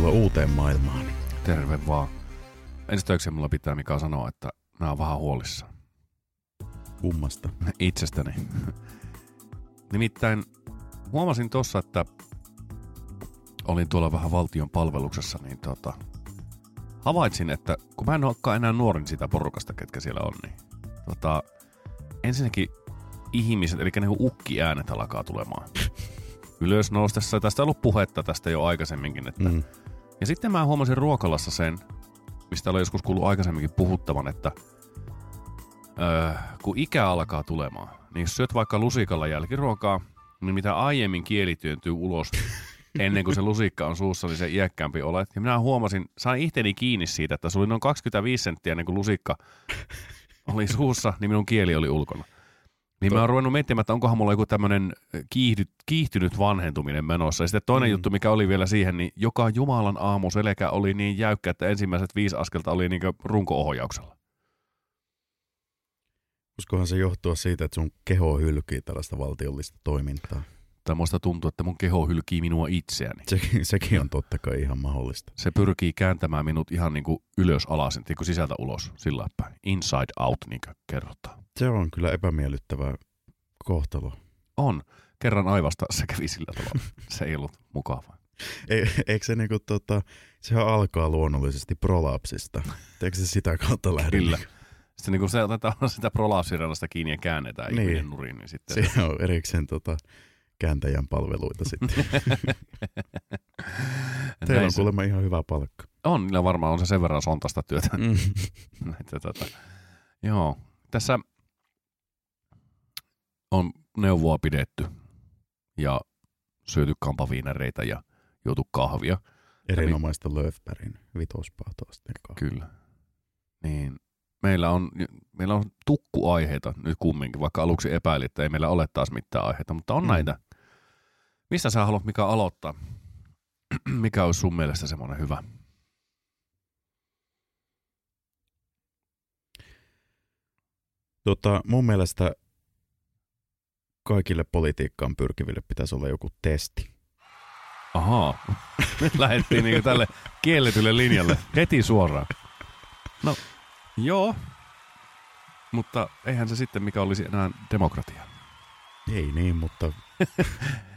Tervetuloa uuteen maailmaan. Terve vaan. Ensi mulla pitää Mika sanoa, että mä oon vähän huolissa. Kummasta? Itsestäni. Nimittäin huomasin tossa, että olin tuolla vähän valtion palveluksessa, niin tota, havaitsin, että kun mä en olekaan enää nuorin sitä porukasta, ketkä siellä on, niin tota, ensinnäkin ihmiset, eli ne ukki-äänet alkaa tulemaan ylös noustessa. Tästä on ollut puhetta tästä jo aikaisemminkin. Että... Mm. Ja sitten mä huomasin ruokalassa sen, mistä oli joskus kuullut aikaisemminkin puhuttavan, että öö, kun ikä alkaa tulemaan, niin jos syöt vaikka lusikalla jälkiruokaa, niin mitä aiemmin kieli työntyy ulos ennen kuin se lusikka on suussa, niin se iäkkäämpi olet. Ja minä huomasin, sain ihteni kiinni siitä, että se oli noin 25 senttiä ennen kuin lusikka oli suussa, niin minun kieli oli ulkona. Niin to- mä oon ruvennut miettimään, että onkohan mulla joku tämmöinen kiihdy, kiihtynyt vanhentuminen menossa. Ja sitten toinen mm. juttu, mikä oli vielä siihen, niin joka Jumalan aamu selkä oli niin jäykkä, että ensimmäiset viisi askelta oli niin runko-ohjauksella. Uskohan se johtua siitä, että sun keho hylkii tällaista valtiollista toimintaa. Tai muista tuntuu, että mun keho hylkii minua itseäni. Sekin, sekin on totta kai ihan mahdollista. Se pyrkii kääntämään minut ihan niin kuin ylös alas, niin kuin sisältä ulos, sillä päin. Inside out, niin kuin kerrotaan. Se on kyllä epämiellyttävä kohtalo. On. Kerran aivasta se kävi sillä tavalla. Se ei ollut mukavaa. Ei, eikö se niinku tota, sehän alkaa luonnollisesti prolapsista. Eikö se sitä kautta lähde? Kyllä. Sitten niin kun se otetaan sitä prolapsirannasta kiinni ja käännetään niin. ihminen nurin, niin sitten... Se on erikseen tota, kääntäjän palveluita sitten. Teillä on kuulemma ihan hyvä palkka. On, niillä varmaan on se sen verran sontasta työtä. Mm. että, tota, joo, tässä neuvoa pidetty ja syöty kampaviinereitä ja juotu kahvia. Erinomaista Mi- Löfbergin vitospahtoa Kyllä. Niin meillä on, meillä on tukkuaiheita nyt kumminkin, vaikka aluksi epäili, että ei meillä ole taas mitään aiheita, mutta on mm. näitä. Mistä sä haluat mikä aloittaa? mikä olisi sun mielestä semmoinen hyvä? Tota, mun mielestä kaikille politiikkaan pyrkiville pitäisi olla joku testi. Ahaa, nyt lähdettiin niinku tälle kielletylle linjalle heti suoraan. No, joo, mutta eihän se sitten mikä olisi enää demokratia. Ei niin, mutta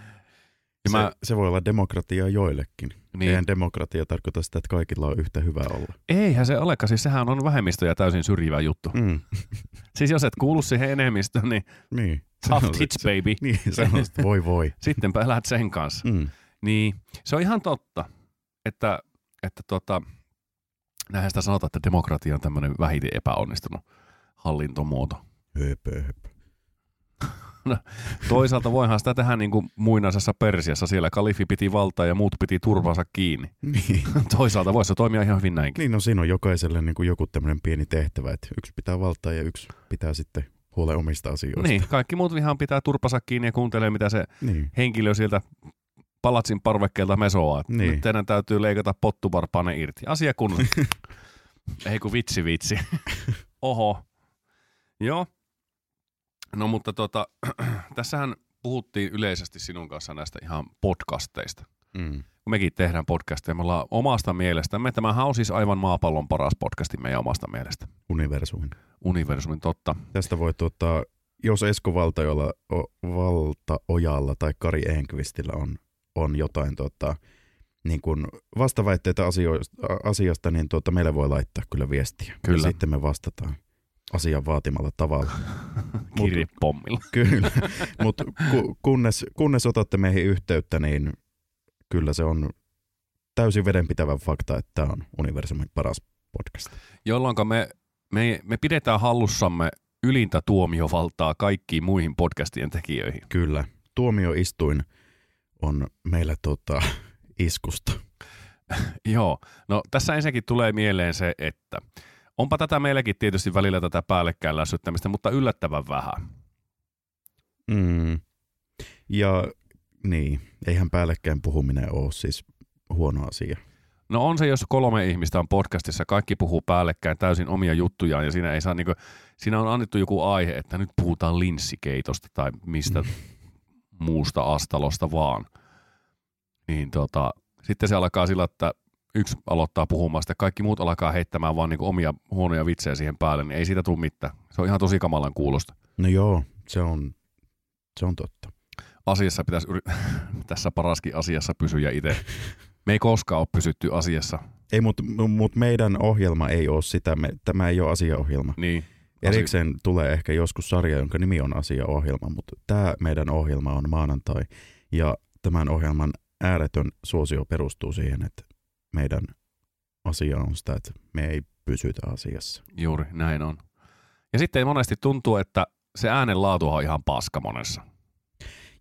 se, mä... se voi olla demokratia joillekin. Niin. Eihän demokratia tarkoita sitä, että kaikilla on yhtä hyvä olla. Eihän se olekaan, siis sehän on vähemmistöjä täysin syrjivä juttu. Mm. siis jos et kuulu siihen enemmistöön, niin, niin. tough tits baby. Niin, sellaista, voi voi. Sittenpä elät sen kanssa. Mm. Niin, se on ihan totta, että, että tota, näinhän sitä sanotaan, että demokratia on tämmöinen vähiten epäonnistunut hallintomuoto. Höpö, höpö. No, toisaalta voihan sitä tehdä niin kuin muinaisessa Persiassa. Siellä kalifi piti valtaa ja muut piti turvansa kiinni. Niin. toisaalta voisi se toimia ihan hyvin näinkin. Niin, no siinä on jokaiselle niin kuin joku tämmöinen pieni tehtävä, että yksi pitää valtaa ja yksi pitää sitten huolen omista asioista. Niin, kaikki muut ihan pitää turpansa kiinni ja kuuntelee, mitä se niin. henkilö sieltä palatsin parvekkeelta mesoa. Niin. Nyt teidän täytyy leikata pottuvarpane irti. Asia kunnolla. Ei kun vitsi vitsi. Oho. Joo, No mutta tota, tässähän puhuttiin yleisesti sinun kanssa näistä ihan podcasteista. Mm. Kun mekin tehdään podcasteja, me ollaan omasta mielestämme, tämähän on siis aivan maapallon paras podcasti meidän omasta mielestä. Universumin. Universumin, totta. Tästä voi tuottaa, jos Esko Valtaojalla, Valtaojalla tai Kari Enqvistillä on, on jotain tota, niin kuin vastaväitteitä asioista, asiasta, niin tuota, meille voi laittaa kyllä viestiä. Kyllä. Ja sitten me vastataan asian vaatimalla tavalla. Kirjepommilla. Kyllä, mutta ku, kunnes, kunnes otatte meihin yhteyttä, niin kyllä se on täysin vedenpitävä fakta, että tämä on universumin paras podcast. Jolloin me, me, me pidetään hallussamme ylintä tuomiovaltaa kaikkiin muihin podcastien tekijöihin. Kyllä. Tuomioistuin on meillä tota, iskusta. Joo. No tässä ensinnäkin tulee mieleen se, että Onpa tätä meilläkin tietysti välillä tätä päällekkäin lässyttämistä, mutta yllättävän vähän. Mm. Ja niin, eihän päällekkäin puhuminen ole siis huono asia. No on se, jos kolme ihmistä on podcastissa, kaikki puhuu päällekkäin täysin omia juttujaan ja siinä, ei saa, niin kuin, siinä on annettu joku aihe, että nyt puhutaan linssikeitosta tai mistä mm. muusta astalosta vaan. Niin tota, sitten se alkaa sillä, että yksi aloittaa puhumaan, sitten kaikki muut alkaa heittämään vaan niinku omia huonoja vitsejä siihen päälle, niin ei siitä tule mitään. Se on ihan tosi kamalan kuulosta. No joo, se on, se on totta. Asiassa pitäisi, yri- tässä paraskin asiassa pysyä itse. Me ei koskaan ole pysytty asiassa. Ei, mutta mut meidän ohjelma ei ole sitä, me, tämä ei ole asiaohjelma. Niin. Erikseen tulee ehkä joskus sarja, jonka nimi on asiaohjelma, mutta tämä meidän ohjelma on maanantai ja tämän ohjelman ääretön suosio perustuu siihen, että meidän asia on sitä, että me ei pysytä asiassa. Juuri, näin on. Ja sitten monesti tuntuu, että se äänen laatu on ihan paska monessa.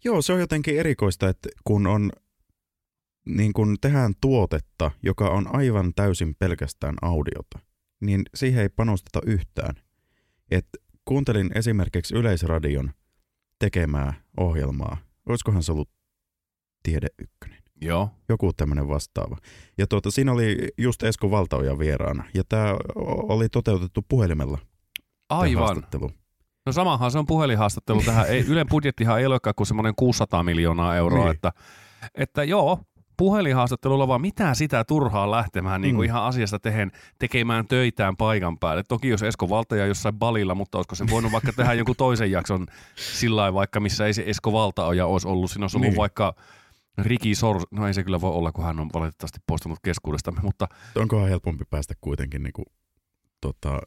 Joo, se on jotenkin erikoista, että kun on niin kun tehdään tuotetta, joka on aivan täysin pelkästään audiota, niin siihen ei panosteta yhtään. Et kuuntelin esimerkiksi Yleisradion tekemää ohjelmaa. Olisikohan se ollut Tiede Ykkönen? Joo. Joku tämmöinen vastaava. Ja tuota, siinä oli just Esko Valtaoja vieraana. Ja tämä oli toteutettu puhelimella. Aivan. No samahan se on puhelinhaastattelu tähän. Ei, Ylen budjettihan ei olekaan kuin semmoinen 600 miljoonaa euroa, Niin. että, että joo, puhelinhaastattelulla vaan mitä sitä turhaa lähtemään niin kuin Mm. ihan asiasta tehen, tekemään töitään paikan päälle. Toki jos Esko Valtaja jossain balilla, mutta olisiko se voinut vaikka tehdä jonkun toisen jakson sillä vaikka, missä ei se Esko Valtaoja olisi ollut. Siinä olisi ollut Niin. vaikka Riki Sors, no ei se kyllä voi olla, kun hän on valitettavasti poistunut keskuudestamme, mutta Onkohan helpompi päästä kuitenkin niinku, tota,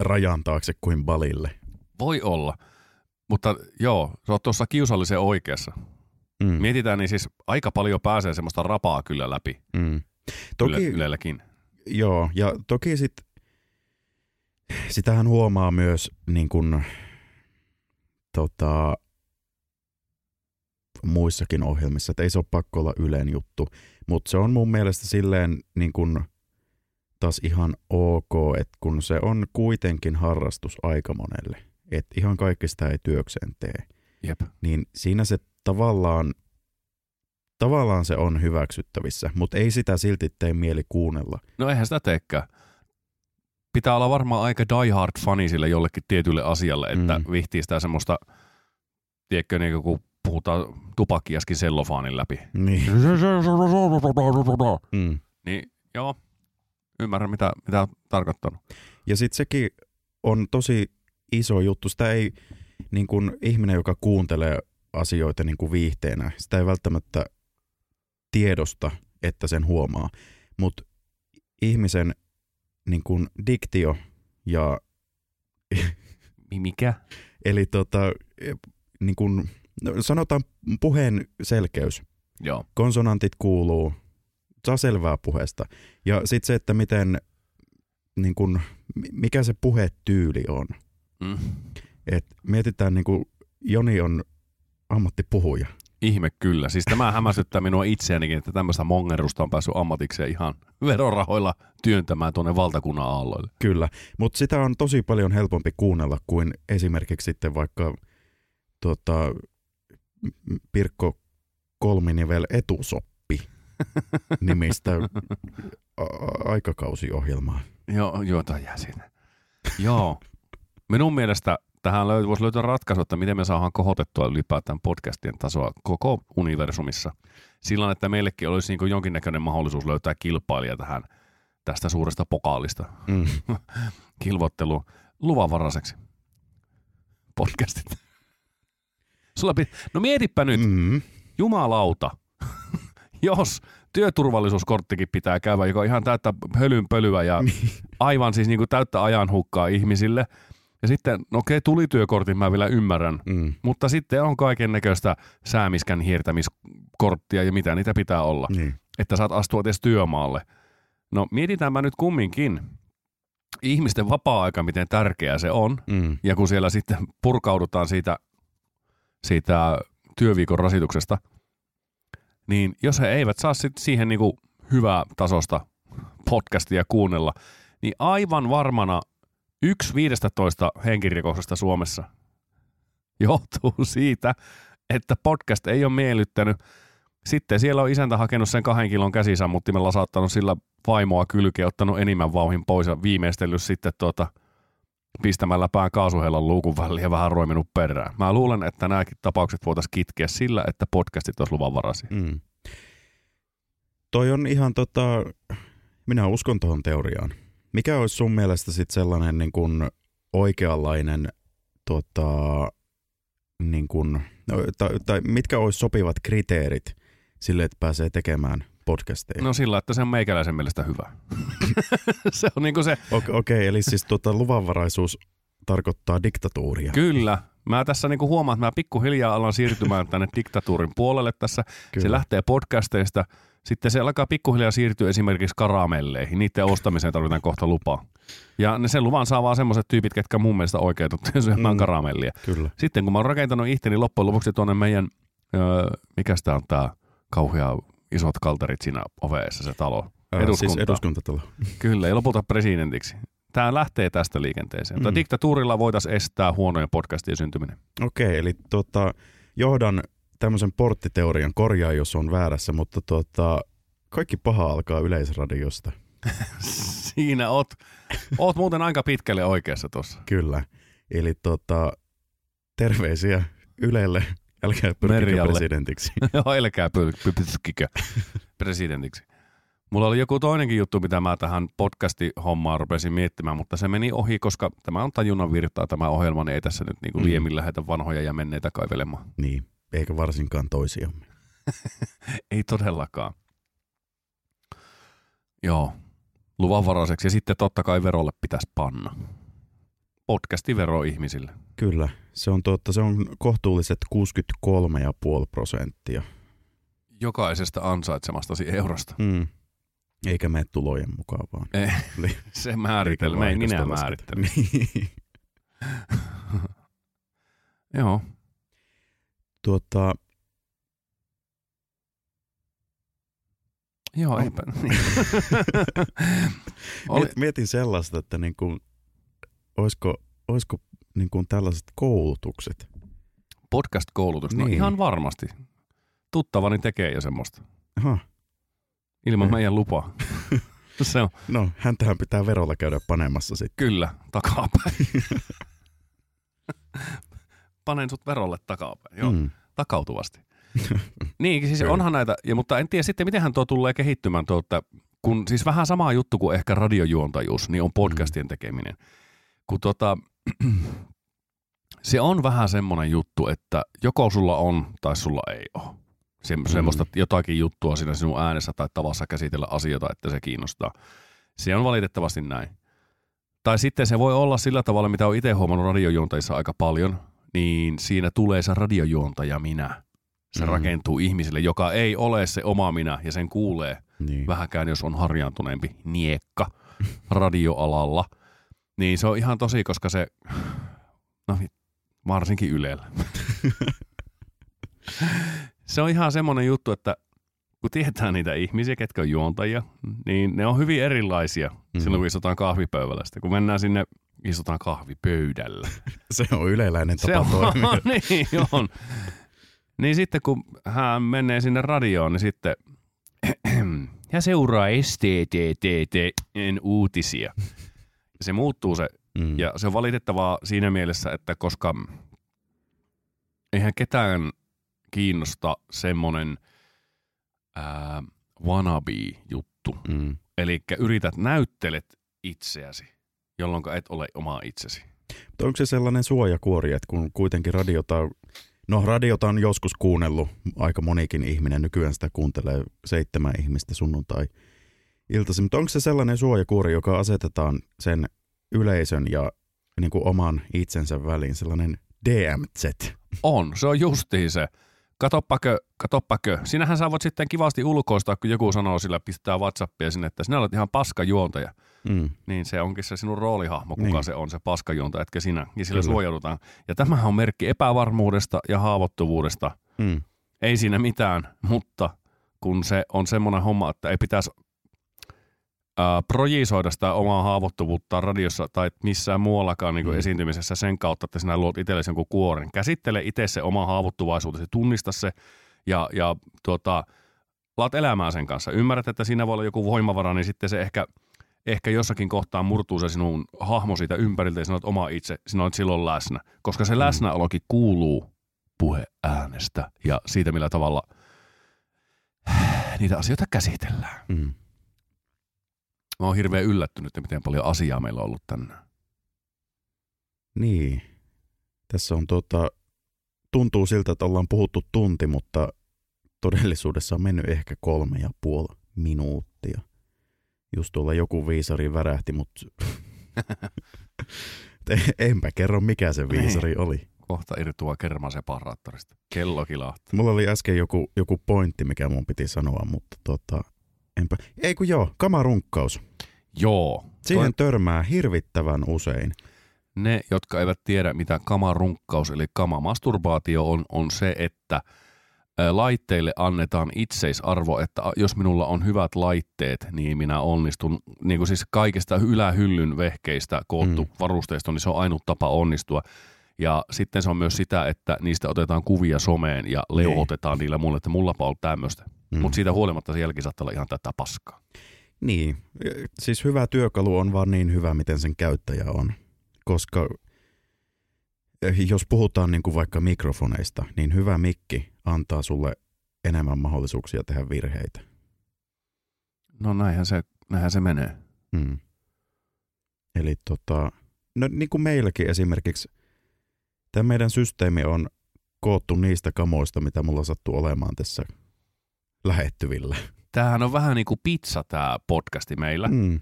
rajan taakse kuin balille? voi olla. Mutta joo, se on tuossa kiusallisen oikeassa. Mm. Mietitään, niin siis aika paljon pääsee semmoista rapaa kyllä läpi Mm. Toki... Yle, Ylelläkin. joo, ja toki sit, sitähän huomaa myös niin kun, tota, muissakin ohjelmissa, että ei se ole pakko olla Ylen juttu, mutta se on mun mielestä silleen niin kun, taas ihan ok, että kun se on kuitenkin harrastus aika monelle, että ihan kaikki sitä ei työkseen tee, Jep. niin siinä se tavallaan, tavallaan se on hyväksyttävissä, mutta ei sitä silti tee mieli kuunnella. No eihän sitä teekään. Pitää olla varmaan aika diehard fani sille jollekin tietylle asialle, että Mm. vihtii sitä semmoista, tiedätkö, niin kun puhutaan tupakkiaskin sellofaanin läpi. Niin. Mm. Niin joo, ymmärrän mitä, mitä on tarkoittanut. Ja sitten sekin on tosi iso juttu. Sitä ei niin kun ihminen, joka kuuntelee asioita niin kuin viihteenä, sitä ei välttämättä tiedosta, että sen huomaa. Mutta ihmisen niin kun diktio ja Mi- Mikä? eli tota, niin kun, no sanotaan puheen selkeys. Joo. Konsonantit kuuluu, saa selvää puheesta. Ja sitten se, että miten, niin kun, mi- mikä se puhetyyli on. Mm. Et mietitään, niin kuin Joni on ammattipuhuja. Ihme kyllä. Siis tämä hämmästyttää minua itseänikin, että tämmöistä mongerusta on päässyt ammatikseen ihan verorahoilla työntämään tuonne valtakunnan aalloille. Kyllä, mutta sitä on tosi paljon helpompi kuunnella kuin esimerkiksi sitten vaikka tota, Pirkko Kolminivel etusoppi nimistä a- aikakausiohjelmaa. Joo, joo, toi jää siinä. Joo. Minun mielestä tähän löy- voisi löytää ratkaisu, että miten me saadaan kohotettua ylipäätään podcastien tasoa koko universumissa. Sillä että meillekin olisi niin jonkinnäköinen mahdollisuus löytää kilpailija tähän tästä suuresta pokaalista Mm. kilvoittelu luvanvaraiseksi podcastit. Sulla pit... No mietipä nyt, Mm. jumalauta, jos työturvallisuuskorttikin pitää käydä, joka on ihan täyttä hölynpölyä ja aivan siis niin kuin täyttä ajanhukkaa ihmisille. Ja sitten, no okei, tulityökortin mä vielä ymmärrän, Mm. mutta sitten on kaiken näköistä säämiskän hiertämiskorttia ja mitä niitä pitää olla, Niin. että saat astua edes työmaalle. No mietitäänpä nyt kumminkin ihmisten vapaa-aika, miten tärkeää se on. Mm. Ja kun siellä sitten purkaudutaan siitä, siitä työviikon rasituksesta, niin jos he eivät saa sit siihen niinku hyvää tasosta podcastia kuunnella, niin aivan varmana yksi 15 henkirikoksesta Suomessa johtuu siitä, että podcast ei ole miellyttänyt. Sitten siellä on isäntä hakenut sen kahden kilon käsisammuttimella, saattanut sillä vaimoa kylkeä, ottanut enimmän vauhin pois ja viimeistellyt sitten tuota, pistämällä pään kaasuhelan luukun väliin ja vähän roiminut perään. Mä luulen, että nämäkin tapaukset voitaisiin kitkeä sillä, että podcastit olisi luvanvaraisia. Mm. Toi on ihan tota, Minä uskon tuohon teoriaan. Mikä olisi sun mielestä sitten sellainen niin kuin oikeanlainen, tota, niin kuin, no, tai, tai mitkä olisi sopivat kriteerit sille, että pääsee tekemään podcasteja? No sillä, että se on meikäläisen mielestä hyvä. se on niin se, Okei, okay, eli siis tota, luvanvaraisuus tarkoittaa diktatuuria. kyllä. Mä tässä niin kuin huomaan, että mä pikkuhiljaa alan siirtymään tänne diktatuurin puolelle tässä. Kyllä. Se lähtee podcasteista. Sitten se alkaa pikkuhiljaa siirtyä esimerkiksi karamelleihin. Niiden ostamiseen tarvitaan kohta lupaa. Ja ne sen luvan saa vaan semmoiset tyypit, ketkä mun mielestä oikeutut syömään Mm. karamellia. Kyllä. Sitten kun mä oon rakentanut ihteni loppujen lopuksi tuonne meidän, öö, mikä tää on tää kauhea isot kalterit siinä oveessa se talo. Ää, siis Eduskunta. eduskuntatalo. Kyllä, ja lopulta presidentiksi. Tämä lähtee tästä liikenteeseen. Mm. Diktatuurilla voitaisiin estää huonojen podcastien syntyminen. Okei, eli tota, johdan tämmöisen porttiteorian, korjaa jos on väärässä, mutta tota, kaikki paha alkaa yleisradiosta. Siinä oot, oot muuten aika pitkälle oikeassa tuossa. Kyllä. Eli tota, terveisiä Ylelle, älkää pyrkikö presidentiksi. Joo, älkää py- pyyskikö presidentiksi. Mulla oli joku toinenkin juttu, mitä mä tähän podcasti-hommaan rupesin miettimään, mutta se meni ohi, koska tämä on tajunnan virtaa tämä ohjelma, niin ei tässä nyt niinku Mm. liemin lähetä vanhoja ja menneitä kaivelemaan. niin, eikä varsinkaan toisiamme. Ei todellakaan. Joo, luvanvaraiseksi. Ja sitten totta kai verolle pitäisi panna. Podcastivero ihmisille. Kyllä, se on, totta, se on kohtuulliset 63,5 prosenttia. Jokaisesta ansaitsemastasi eurosta. Mm. Eikä mene tulojen mukaan vaan. Ei, se määritellä, me ei minä määrittele. Niin. Joo. Tuota, Joo, On- eipä. Niin. Oli, Miet- Mietin sellaista, että niin kuin, olisiko, olisiko niin kuin tällaiset koulutukset. podcast-koulutus. No Niin. ihan varmasti. Tuttavani tekee jo semmoista. Aha. Ilman Mm. meidän lupaa. Se on No, häntähän pitää verolla käydä panemassa sitten. kyllä takapäin. Panen sut verolle takapäin. Joo, mm. Mm. takautuvasti. niin, siis Kyllä. onhan näitä, ja, mutta en tiedä sitten, mitenhän tuo tulee kehittymään tuo, että kun siis vähän sama juttu kuin ehkä radiojuontajuus, niin on podcastien tekeminen. Kun tota, se on vähän semmoinen juttu, että joko sulla on tai sulla ei ole. Se, Mm. Semmoista jotakin juttua siinä sinun äänessä tai tavassa käsitellä asioita, että se kiinnostaa. Se on valitettavasti näin. Tai sitten se voi olla sillä tavalla, mitä on itse huomannut radiojuontajissa aika paljon, niin siinä tulee se radiojuontaja minä. Se Mm. mm. rakentuu ihmiselle, joka ei ole se oma minä ja sen kuulee Niin. vähäkään, jos on harjaantuneempi niekka radioalalla. Niin se on ihan tosi, koska se, no varsinkin Ylellä. se on ihan semmoinen juttu, että kun tietää niitä ihmisiä, ketkä on juontajia, niin ne on hyvin erilaisia Mhm. mm. silloin, kun istutaan kahvipöydällä. Sitten kun mennään sinne, istutaan kahvipöydällä. Se on yleläinen Se tapa on, toimia. niin on. Niin sitten kun hän menee sinne radioon, niin sitten ja seuraa STTTTn uutisia. Se muuttuu se, Mm. ja se on valitettavaa siinä mielessä, että koska eihän ketään kiinnosta semmoinen ää, wannabe-juttu. Mm. Eli yrität näyttelet itseäsi, jolloin et ole oma itsesi. Mutta onko se sellainen suojakuori, että kun kuitenkin radiota, no radiota on joskus kuunnellut aika monikin ihminen, nykyään sitä kuuntelee seitsemän ihmistä sunnuntai iltaisin, mutta onko se sellainen suojakuori, joka asetetaan sen yleisön ja niin kuin oman itsensä väliin, sellainen DMZ? On, se on justiin se. Katoppakö, katoppakö. Sinähän sä voit sitten kivasti ulkoistaa, kun joku sanoo sillä, pistää Whatsappia sinne, että sinä olet ihan paskajuontaja. Mm. Niin se onkin se sinun roolihahmo, kuka Niin. se on, se paskajuontaja, etkä sinä. Ja sillä Kyllä. suojaudutaan. Ja tämähän on merkki epävarmuudesta ja haavoittuvuudesta. Mm. Ei siinä mitään, mutta kun se on semmoinen homma, että ei pitäisi projisoida sitä omaa haavoittuvuutta radiossa tai missään muuallakaan niin Mm. mm. esiintymisessä sen kautta, että sinä luot itsellesi jonkun kuoren. Käsittele itse se oma haavoittuvaisuutesi, tunnista se ja, ja tuota, laat elämää sen kanssa. Ymmärrät, että siinä voi olla joku voimavara, niin sitten se ehkä, ehkä jossakin kohtaa murtuu se sinun hahmo siitä ympäriltä ja sinä olet oma itse, sinä olet silloin läsnä. Koska se Mm. läsnäolokin kuuluu puheäänestä ja siitä, millä tavalla niitä asioita käsitellään. Mm. Mä oon hirveän yllättynyt, että miten paljon asiaa meillä on ollut tänään. Niin. Tässä on tota, tuntuu siltä, että ollaan puhuttu tunti, mutta todellisuudessa on mennyt ehkä kolme ja puoli minuuttia. Just tuolla joku viisari värähti, mutta enpä kerro mikä se viisari oli. Kohta irtoaa kerman separaattorista. Kello kilahtaa. Mulla oli äsken joku, joku pointti, mikä mun piti sanoa, mutta tota, enpä. Ei kun joo, kamarunkkaus. Joo. Siihen törmää hirvittävän usein. Ne, jotka eivät tiedä, mitä kamarunkkaus eli kamamasturbaatio on, on se, että laitteille annetaan itseisarvo, että jos minulla on hyvät laitteet, niin minä onnistun, niin kuin siis kaikista ylähyllyn vehkeistä koottu Mm. varusteisto, niin se on ainut tapa onnistua. Ja sitten se on myös sitä, että niistä otetaan kuvia someen ja leuhotetaan niillä mulle, että mullapa on tämmöistä. Mm. Mm. Mutta siitä huolimatta se jälki saattaa olla ihan tätä paskaa. Niin, siis hyvä työkalu on vaan niin hyvä, miten sen käyttäjä on. Koska jos puhutaan niin kuin vaikka mikrofoneista, niin hyvä mikki antaa sulle enemmän mahdollisuuksia tehdä virheitä. No näinhän se, näinhän se menee. Mm. Eli tota, no niin kuin meilläkin esimerkiksi, tämä meidän systeemi on koottu niistä kamoista, mitä mulla sattuu olemaan tässä lähettyvillä. Tämähän on vähän niin kuin pizza tämä podcasti meillä. Mm.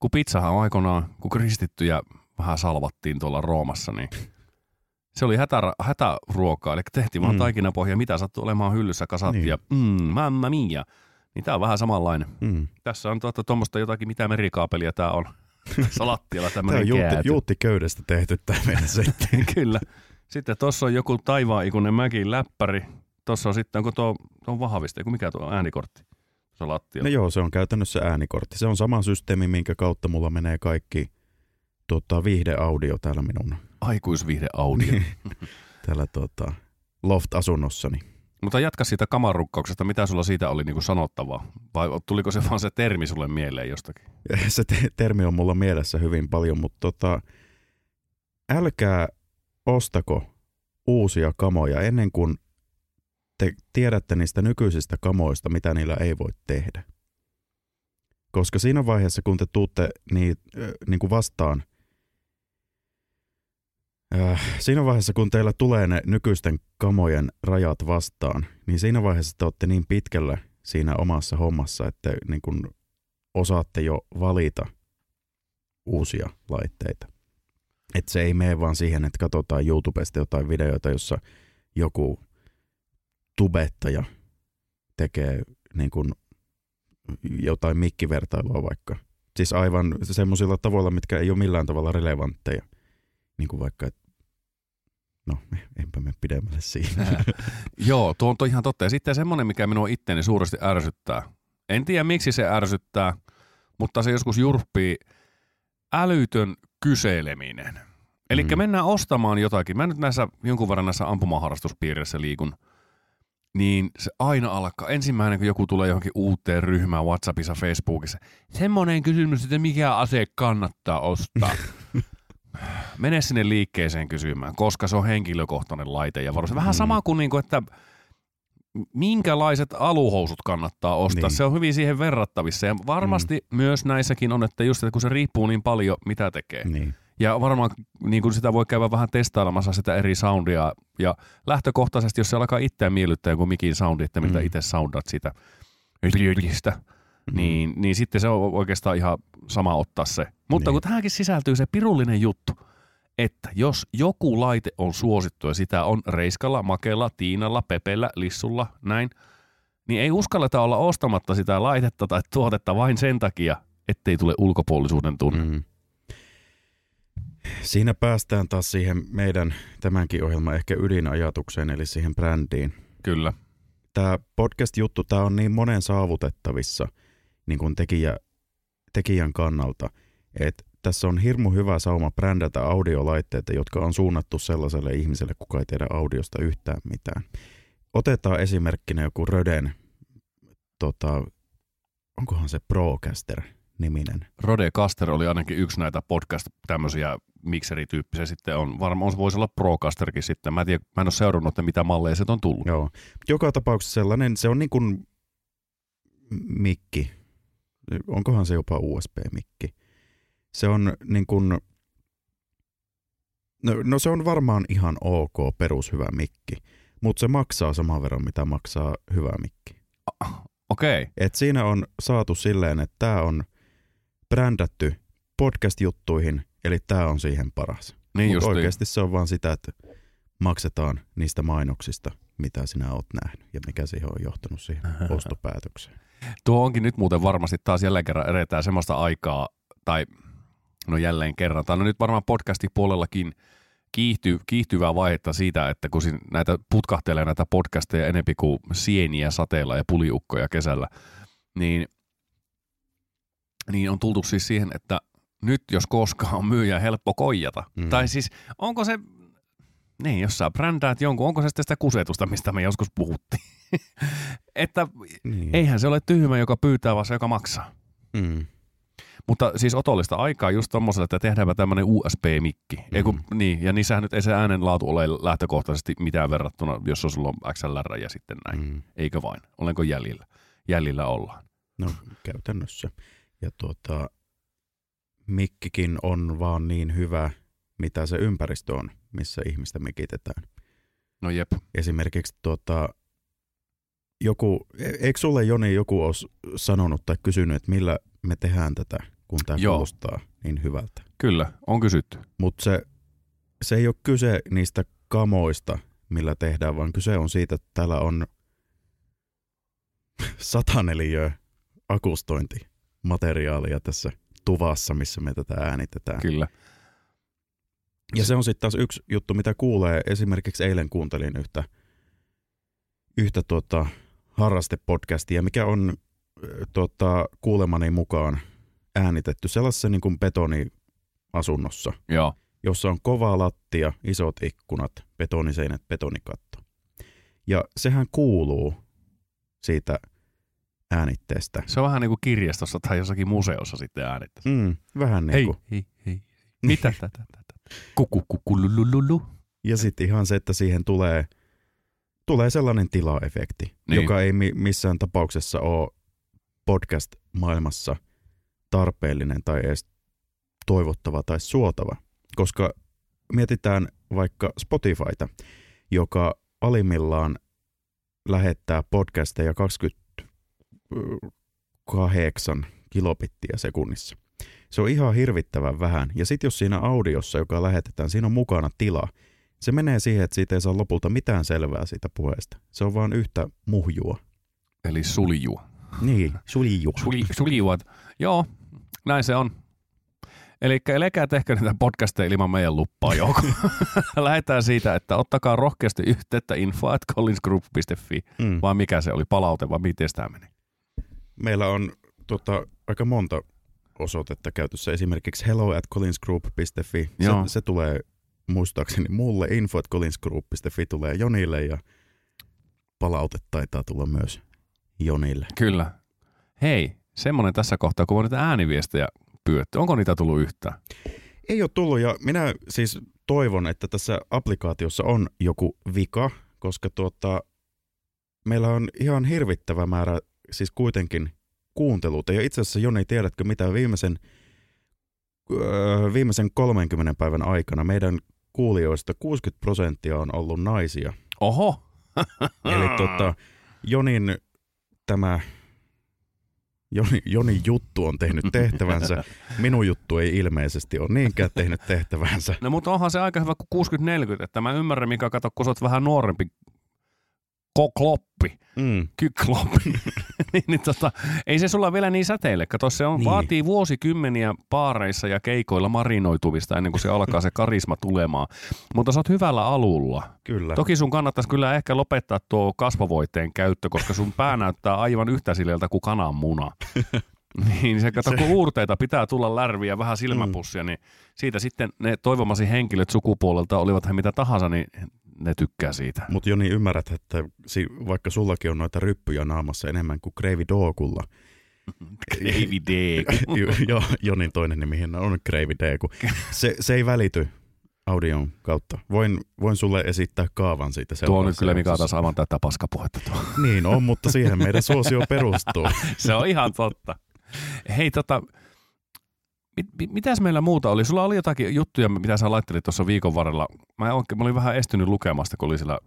Kun pizzahan on aikoinaan, kun kristittyjä vähän salvattiin tuolla Roomassa, niin se oli hätä, hätäruokaa, eli tehtiin vaan Mm. mm. taikinapohja, mitä sattuu olemaan hyllyssä, kasattiin Niin. ja mm, mamma mia. Niin tämä on vähän samanlainen. Mm. Tässä on tuota, tuommoista jotakin, mitä merikaapelia tämä on. Salattialla Tämä tämmöinen on Juutti, Köydestä tehty tämä meidän setti. Kyllä. Sitten tuossa on joku taivaan ikuinen mäki läppäri. Tuossa on sitten, onko tuo, tuo on vahviste, kun mikä tuo äänikortti? Se lattia. No joo, se on käytännössä äänikortti. Se on sama systeemi, minkä kautta mulla menee kaikki tota, viihdeaudio täällä minun Aikuisvihde audio. täällä tota, loft-asunnossani. Mutta jatka siitä kamarrukkauksesta, mitä sulla siitä oli niinku sanottavaa? Vai tuliko se vaan se termi sulle mieleen jostakin? Se te- termi on mulla mielessä hyvin paljon, mutta tota, älkää ostako uusia kamoja ennen kuin te tiedätte niistä nykyisistä kamoista, mitä niillä ei voi tehdä. Koska siinä vaiheessa, kun te tuutte niin, niin kuin vastaan, äh, siinä vaiheessa, kun teillä tulee ne nykyisten kamojen rajat vastaan, niin siinä vaiheessa te olette niin pitkällä siinä omassa hommassa, että niin kuin osaatte jo valita uusia laitteita. Että se ei mene vaan siihen, että katsotaan YouTubesta jotain videoita, jossa joku tubettaja tekee niin kuin jotain mikkivertailua vaikka. Siis aivan semmoisilla tavoilla, mitkä ei ole millään tavalla relevantteja. Niin kuin vaikka, että no enpä me pidemmälle siinä. Joo, tuo on ihan totta. Ja sitten semmoinen, mikä minua itteeni suuresti ärsyttää. En tiedä, miksi se ärsyttää, mutta se joskus jurppii älytön kyseleminen. Eli Mm. mennään ostamaan jotakin. Mä nyt näissä jonkun verran näissä ampumaharrastuspiireissä liikun. Niin se aina alkaa. Ensimmäinen, kun joku tulee johonkin uuteen ryhmään Whatsappissa, Facebookissa. Semmoinen kysymys, että mikä ase kannattaa ostaa. Mene sinne liikkeeseen kysymään, koska se on henkilökohtainen laite. Ja varmasti vähän Mm. sama kuin, niinku, että minkälaiset aluhousut kannattaa ostaa. Niin. Niin. Se on hyvin siihen verrattavissa. Ja varmasti mm. myös näissäkin on, että just että kun se riippuu niin paljon, mitä tekee. niin. Ja varmaan niin kuin sitä voi käydä vähän testailemassa sitä eri soundia. Ja lähtökohtaisesti, jos se alkaa itseään miellyttää joku mikin soundi, että miltä Mm. itse soundat sitä yliöljistä, Mm. niin, niin sitten se on oikeastaan ihan sama ottaa se. Mutta Niin. kun tähänkin sisältyy se pirullinen juttu, että jos joku laite on suosittu ja sitä on Reiskalla, Makella, Tiinalla, Pepellä, Lissulla, näin, niin ei uskalleta olla ostamatta sitä laitetta tai tuotetta vain sen takia, ettei tule ulkopuolisuuden tunne. Mm. Siinä päästään taas siihen meidän tämänkin ohjelman ehkä ydinajatukseen, eli siihen brändiin. Kyllä. Tämä podcast-juttu, tämä on niin monen saavutettavissa niin kuin tekijä, tekijän kannalta, että tässä on hirmu hyvä sauma brändätä audiolaitteita, jotka on suunnattu sellaiselle ihmiselle, kuka ei tiedä audiosta yhtään mitään. Otetaan esimerkkinä joku Röden, tota, onkohan se Procaster niminen. Rode Caster oli ainakin yksi näitä podcast tämmöisiä mikserityyppisiä. Sitten on varmaan voisi olla Procasterkin sitten. Mä en, tiedä, mä en ole seurannut, että mitä malleja se on tullut. Joo. Joka tapauksessa sellainen, se on niin kuin mikki. onkohan se jopa USB-mikki. Se on niin kuin, no, no se on varmaan ihan ok perushyvä mikki, mutta se maksaa saman verran, mitä maksaa hyvä mikki. Okei. Okay. Et siinä on saatu silleen, että tämä on brändätty podcast-juttuihin, eli tämä on siihen paras. Niin Mutta just oikeasti se on vaan sitä, että maksetaan niistä mainoksista, mitä sinä oot nähnyt ja mikä siihen on johtanut siihen ostopäätökseen. Tuo onkin nyt muuten varmasti taas jälleen kerran edetään semmoista aikaa, tai no jälleen kerran, tai no nyt varmaan podcastin puolellakin kiihty, kiihtyvää vaihetta siitä, että kun näitä putkahtelee näitä podcasteja enempi kuin sieniä sateella ja puliukkoja kesällä, niin, niin on tultu siis siihen, että nyt jos koskaan on myyjä helppo koijata. Mm. Tai siis onko se, niin jos sä brändäät jonkun, onko se sitten sitä kusetusta, mistä me joskus puhuttiin. että Niin. eihän se ole tyhmä, joka pyytää, vaan se, joka maksaa. Mm. Mutta siis otollista aikaa just tommoselle, että tehdäänpä tämmöinen USB-mikki. Mm. Eiku, niin, ja niissähän nyt ei se äänenlaatu ole lähtökohtaisesti mitään verrattuna, jos on sulla on XLR ja sitten näin. Mm. Eikö vain? Olenko jäljellä? Jäljellä ollaan. No käytännössä. Ja tuota, mikkikin on vaan niin hyvä, mitä se ympäristö on, missä ihmistä mikitetään. No jep. Esimerkiksi tuota, joku, e- eikö sulle Joni joku olisi sanonut tai kysynyt, että millä me tehdään tätä, kun tämä Joo. kuulostaa niin hyvältä. Kyllä, on kysytty. Mutta se, se ei ole kyse niistä kamoista, millä tehdään, vaan kyse on siitä, että täällä on sataneliö akustointimateriaalia tässä tuvassa, missä me tätä äänitetään. Kyllä. Ja se on sitten taas yksi juttu, mitä kuulee. Esimerkiksi eilen kuuntelin yhtä, yhtä tuota, harrastepodcastia, mikä on ö, tuota, kuulemani mukaan äänitetty sellaisessa niin kuin betoniasunnossa, Joo. jossa on kova lattia, isot ikkunat, betoniseinät, betonikatto. Ja sehän kuuluu siitä äänitteestä. Se on vähän niin kuin kirjastossa tai jossakin museossa sitten äänettä. Mm, vähän niin Hei, kuin. hei, hei. Mitä tätä? tätä? Kuku, kuku, lulululu. Ja sitten ihan se, että siihen tulee, tulee sellainen tilaefekti, Niin. joka ei mi- missään tapauksessa ole podcast-maailmassa tarpeellinen tai edes toivottava tai suotava. Koska mietitään vaikka Spotifyta, joka alimmillaan lähettää podcasteja 28 kilobittiä sekunnissa. Se on ihan hirvittävän vähän. Ja sitten jos siinä audiossa, joka lähetetään, siinä on mukana tila, se menee siihen, että siitä ei saa lopulta mitään selvää siitä puheesta. Se on vaan yhtä muhjua. Eli suljua. Niin, sulju. Suli, suljuat. Joo, näin se on. Eli älkää tehkö niitä podcasteja ilman meidän luppaa joukko. Lähdetään siitä, että ottakaa rohkeasti yhteyttä info at collinsgroup.fi, Mm. vai mikä se oli, palaute, vai miten tämä meni? Meillä on tota, aika monta osoitetta käytössä. Esimerkiksi hello at collinsgroup.fi. Se, Joo. se tulee muistaakseni mulle. Info at collinsgroup.fi tulee Jonille ja palaute taitaa tulla myös Jonille. Kyllä. Hei, semmoinen tässä kohtaa, kun on niitä ääniviestejä pyydetty. Onko niitä tullut yhtään? Ei ole tullut ja minä siis toivon, että tässä applikaatiossa on joku vika, koska tuota, meillä on ihan hirvittävä määrä siis kuitenkin kuunteluita. Ja itse asiassa Joni, tiedätkö mitä viimeisen, öö, viimeisen 30 päivän aikana meidän kuulijoista 60 prosenttia on ollut naisia. Oho! Eli tota, Jonin tämä Joni, Jonin juttu on tehnyt tehtävänsä. Minun juttu ei ilmeisesti ole niinkään tehnyt tehtävänsä. No mutta onhan se aika hyvä kuin 60-40, että mä ymmärrän, mikä kato, kun sä oot vähän nuorempi kloppi, Mm. kykloppi, niin, niin tota, ei se sulla vielä niin säteile. Kato, se on, niin. Vaatii vuosikymmeniä paareissa ja keikoilla marinoituvista ennen kuin se alkaa se karisma tulemaan. Mutta sä oot hyvällä alulla. Kyllä. Toki sun kannattaisi kyllä ehkä lopettaa tuo kasvovoiteen käyttö, koska sun pää näyttää aivan yhtä sileltä kuin kananmuna. niin se kato, kun uurteita pitää tulla lärviä, vähän silmäpussia, niin siitä sitten ne toivomasi henkilöt sukupuolelta, olivat he mitä tahansa, niin ne tykkää siitä. Mutta Joni, ymmärrät, että si- vaikka sullakin on noita ryppyjä naamassa enemmän kuin Kreivi Dookulla. Davy D. Jo- jo, Jonin toinen nimi on Kreivi Deeku. Se, se ei välity audion kautta. Voin, voin sulle esittää kaavan siitä Tuo on nyt kyllä mikä jaksossa. taas aivan tätä paskapuhetta tuo. Niin on, mutta siihen meidän suosio perustuu. Se on ihan totta. Hei tota, mit, mit, mitäs meillä muuta oli? Sulla oli jotakin juttuja, mitä sä laittelit tuossa viikon varrella. Mä, oikein, mä olin vähän estynyt lukemasta, kun oli siellä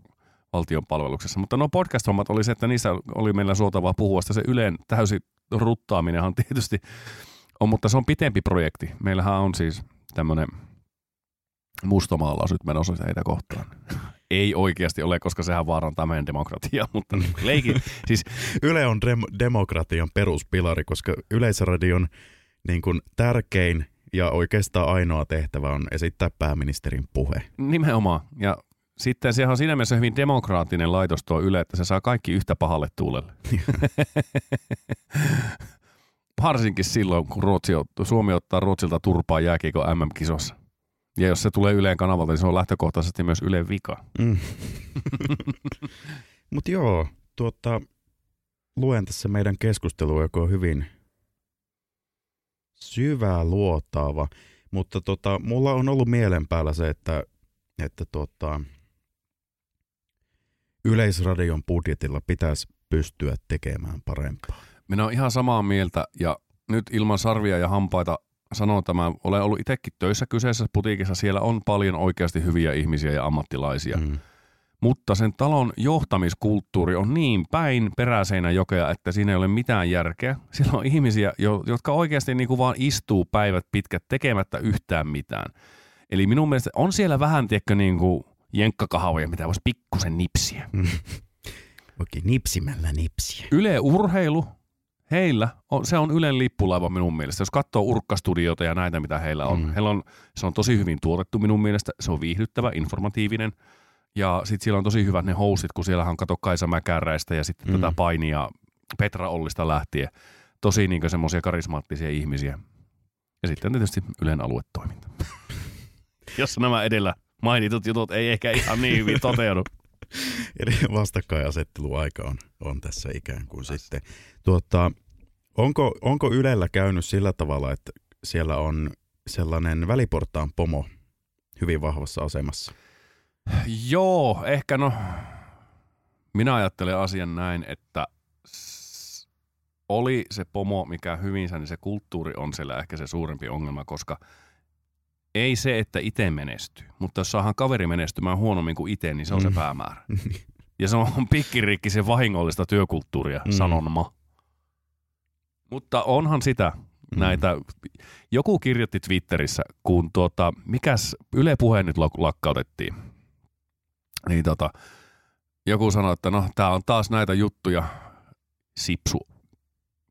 valtion palveluksessa. Mutta no podcast-hommat oli se, että niissä oli meillä suotavaa puhua. Sitä se Yleen täysi ruttaaminenhan tietysti on, mutta se on pitempi projekti. Meillähän on siis tämmöinen mustamaalaus nyt menossa heitä kohtaan. Ei oikeasti ole, koska sehän vaarantaa meidän demokratiaa, mutta leikin. Siis, Yle on dem- demokratian peruspilari, koska Yleisradion niin kuin tärkein ja oikeastaan ainoa tehtävä on esittää pääministerin puhe. nimenomaan. Ja sitten se on siinä mielessä hyvin demokraattinen laitos tuo Yle, että se saa kaikki yhtä pahalle tuulelle. Varsinkin silloin, kun Ruotsi, ot- Suomi ottaa Ruotsilta turpaa jääkiekon MM-kisossa. Ja jos se tulee Yleen kanavalta, niin se on lähtökohtaisesti myös Ylen vika. Mm. Mutta joo, tuota, luen tässä meidän keskustelua, joka on hyvin syvää luotaava. Mutta tota, mulla on ollut mielen päällä se, että, että tota, Yleisradion budjetilla pitäisi pystyä tekemään parempaa. Minä olen ihan samaa mieltä ja nyt ilman sarvia ja hampaita sanon tämän. Olen ollut itsekin töissä kyseisessä putiikissa. Siellä on paljon oikeasti hyviä ihmisiä ja ammattilaisia. Mm. Mutta sen talon johtamiskulttuuri on niin päin peräseinä jokea, että siinä ei ole mitään järkeä. Siellä on ihmisiä, jo- jotka oikeasti niin kuin vaan istuu päivät pitkät tekemättä yhtään mitään. Eli minun mielestä on siellä vähän, tiedätkö, niin kuin jenkkakahavoja, mitä voisi pikkusen nipsiä. Mm. Oikein nipsimällä nipsiä. Yle Urheilu, heillä, on, se on Ylen lippulaiva minun mielestä. Jos katsoo urkkastudiota ja näitä, mitä heillä on. Mm. Heillä on se on tosi hyvin tuotettu minun mielestä. Se on viihdyttävä, informatiivinen. Ja sitten siellä on tosi hyvät ne hostit, kun siellä on kato Kaisa Mäkäräistä ja sitten Mm. tätä painia Petra Ollista lähtien. Tosi niin semmoisia karismaattisia ihmisiä. Ja sitten tietysti Ylen aluetoiminta. Jos nämä edellä mainitut jutut ei ehkä ihan niin hyvin toteudu. Eli vastakkainasetteluaika on, on tässä ikään kuin sitten. Tuota, onko, onko Ylellä käynyt sillä tavalla, että siellä on sellainen väliportaan pomo hyvin vahvassa asemassa? Joo, ehkä no, minä ajattelen asian näin, että oli se pomo mikä hyvinsä, niin se kulttuuri on siellä ehkä se suurempi ongelma, koska ei se, että itse menestyy, mutta jos saadaan kaveri menestymään huonommin kuin itse, niin se on se Mm. päämäärä. Ja se on pikkirikki se vahingollista työkulttuuria, Mm. mm. sanonma. Mutta onhan sitä Mm. näitä. Joku kirjoitti Twitterissä, kun tuota, mikäs Yle Puhe nyt lak- lakkautettiin. Niin tota, joku sanoi, että no tää on taas näitä juttuja. Sipsu.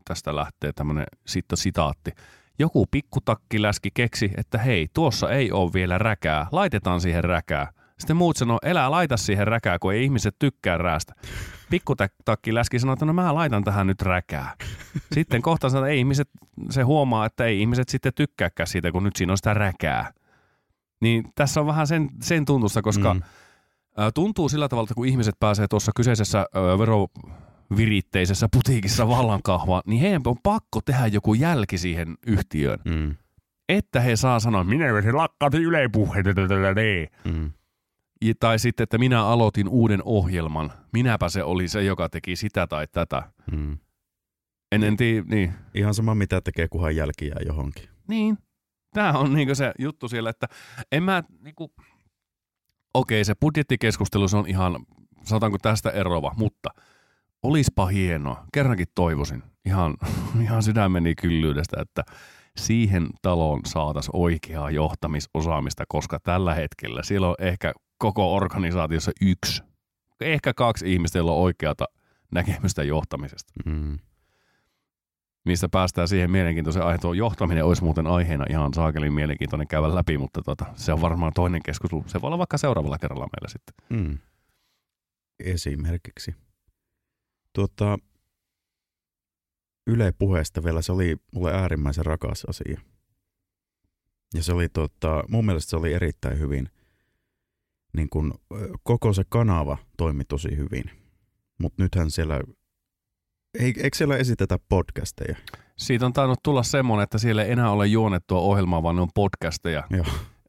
Tästä lähtee tämmönen sitten sitaatti. Joku pikkutakki läski keksi, että hei, tuossa ei ole vielä räkää. Laitetaan siihen räkää. Sitten muut sanoo, elää laita siihen räkää, kun ei ihmiset tykkää räästä. Pikkutakki läski sanoi, että no mä laitan tähän nyt räkää. Sitten kohta sanoo, että ei ihmiset, se huomaa, että ei ihmiset sitten tykkääkään siitä, kun nyt siinä on sitä räkää. Niin tässä on vähän sen, sen tuntusta, koska mm. Tuntuu sillä tavalla, että kun ihmiset pääsee tuossa kyseisessä veroviritteisessä putiikissa vallankahvaan, niin heidän on pakko tehdä joku jälki siihen yhtiöön, Mm. että he saa sanoa, minä se lakkautin ylepuheita, Mm. Tai sitten, että minä aloitin uuden ohjelman. Minäpä se oli se, joka teki sitä tai tätä. Mm. En, en tiedä, niin. Ihan sama mitä tekee, kunhan jälki jää johonkin. Niin. Tämä on niinku se juttu siellä, että en mä niinku... Okei, se budjettikeskustelu se on ihan, sanotaanko tästä erova, mutta olispa hienoa. Kerrankin toivoisin ihan, ihan sydämeni kyllyydestä, että siihen taloon saataisiin oikeaa johtamisosaamista, koska tällä hetkellä siellä on ehkä koko organisaatiossa yksi, ehkä kaksi ihmistä, joilla on oikeata näkemystä johtamisesta. Mm. Mistä päästään siihen mielenkiintoiseen aiheeseen. Johtaminen olisi muuten aiheena ihan saakelin mielenkiintoinen käydä läpi, mutta tota, se on varmaan toinen keskustelu. Se voi olla vaikka seuraavalla kerralla meillä sitten. Mm. Esimerkiksi. Tuota, Yle puheesta vielä, se oli mulle äärimmäisen rakas asia. Ja se oli tota, mun mielestä se oli erittäin hyvin, niin kun, koko se kanava toimi tosi hyvin. Mutta nythän siellä, eikö siellä esitetä podcasteja? Siitä on tainnut tulla semmoinen, että siellä ei enää ole juonettua ohjelmaa, vaan ne on podcasteja. Joo.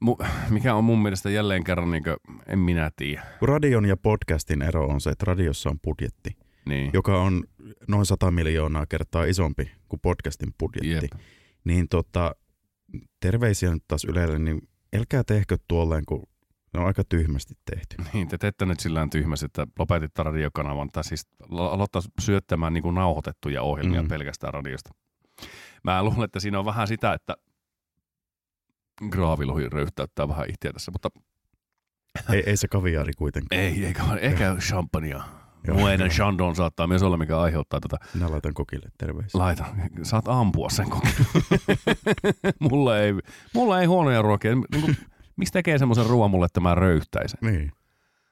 Mu- mikä on mun mielestä jälleen kerran, niin kuin, en minä tiedä. Radion ja podcastin ero on se, että radiossa on budjetti Niin. joka on noin 100 miljoonaa kertaa isompi kuin podcastin budjetti. Jep. Niin tota, terveisiä nyt taas Ylelle, niin älkää tehkö tuolleen, kun ne on aika tyhmästi tehty. Niin, te teette nyt sillä tyhmästi, että lopetitte radiokanavan, tai siis lo- aloittaa syöttämään niin kuin nauhoitettuja ohjelmia Mm. pelkästään radiosta. Mä luulen, että siinä on vähän sitä, että graavilohi röyhtäyttää vähän itseä tässä, mutta ei, ei se kaviaari kuitenkaan. ei, eikä, eikä champagnea. Joo. Mueden Chandon saattaa myös olla, mikä aiheuttaa tätä. Minä laitan kokille terveisiä. Laita, saat ampua sen kokeilun. mulla, ei, mulla ei huonoja ruokia. Niin kuin, miksi tekee semmoisen ruoan mulle, että mä röyhtäisin? Niin.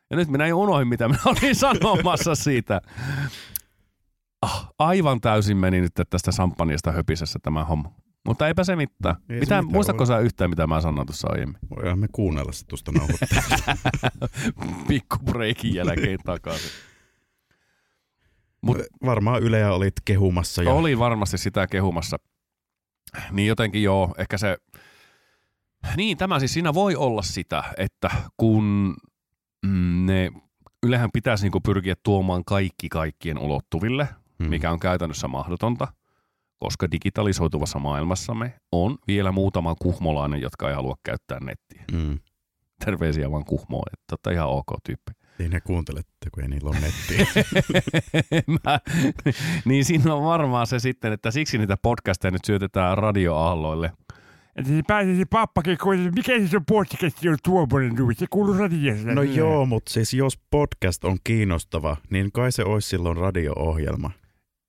Ja nyt minä jo unohdin, mitä minä olin sanomassa siitä. Ah, aivan täysin meni nyt tästä samppanjasta höpisessä tämä homma. Mutta eipä se mitään. Ei se mitä, mitään, muistatko sä yhtään, mitä mä sanoin tuossa aiemmin? Voidaan me kuunnella se tuosta nauhoitteesta. Pikku breikin jälkeen takaisin. Mut- Varmaan Yleä olit kehumassa. Ja... Olin varmasti sitä kehumassa. Niin jotenkin joo, ehkä se... Niin, tämä siis siinä voi olla sitä, että kun mm, ne... Ylehän pitäisi niinku pyrkiä tuomaan kaikki kaikkien ulottuville, Hmm. mikä on käytännössä mahdotonta, koska digitalisoituvassa maailmassamme on vielä muutama kuhmolainen, jotka ei halua käyttää nettiä. Mm. Terveisiä vaan kuhmoon, että totta ihan ok tyyppi. Ei ne kuuntele, kun ei niillä ole nettiä. Mä, niin siinä on varmaan se sitten, että siksi niitä podcasteja nyt syötetään radioaalloille. Että se pääsee se pappakin, kun mikä se sun podcasti on tuommoinen nyt, se kuuluu radiosta. No joo, mutta siis jos podcast on kiinnostava, niin kai se olisi silloin radio-ohjelma.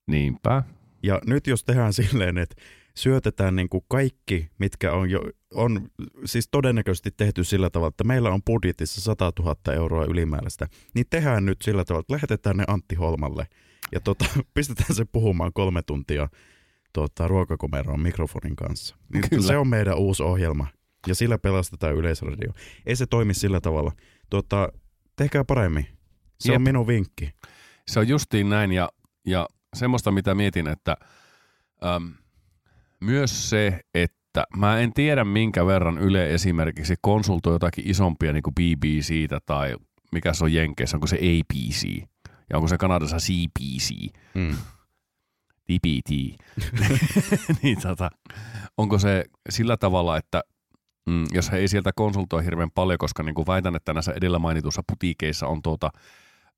Niinpä. Ja nyt jos tehdään silleen, että syötetään niin kuin kaikki, mitkä on jo, on siis todennäköisesti tehty sillä tavalla, että meillä on budjetissa 100 000 euroa ylimääräistä, niin tehdään nyt sillä tavalla, että lähetetään ne Antti Holmalle ja tota, pistetään se puhumaan kolme tuntia tota, ruokakomeroon mikrofonin kanssa. Niin Kyllä. se on meidän uusi ohjelma ja sillä pelastetaan yleisradio. Ei se toimi sillä tavalla. Tota, tehkää paremmin. Se Jep. on minun vinkki. Se on justiin näin ja, ja semmoista, mitä mietin, että äm, myös se, että mä en tiedä minkä verran Yle esimerkiksi konsultoi jotakin isompia niin kuin BBCtä tai mikä se on Jenkeissä, onko se ABC ja onko se Kanadassa CBC, Mm. TBT. niin tota, onko se sillä tavalla, että mm, jos he ei sieltä konsultoi hirveän paljon, koska niin kuin väitän, että näissä edellä mainituissa putiikeissa on tuota,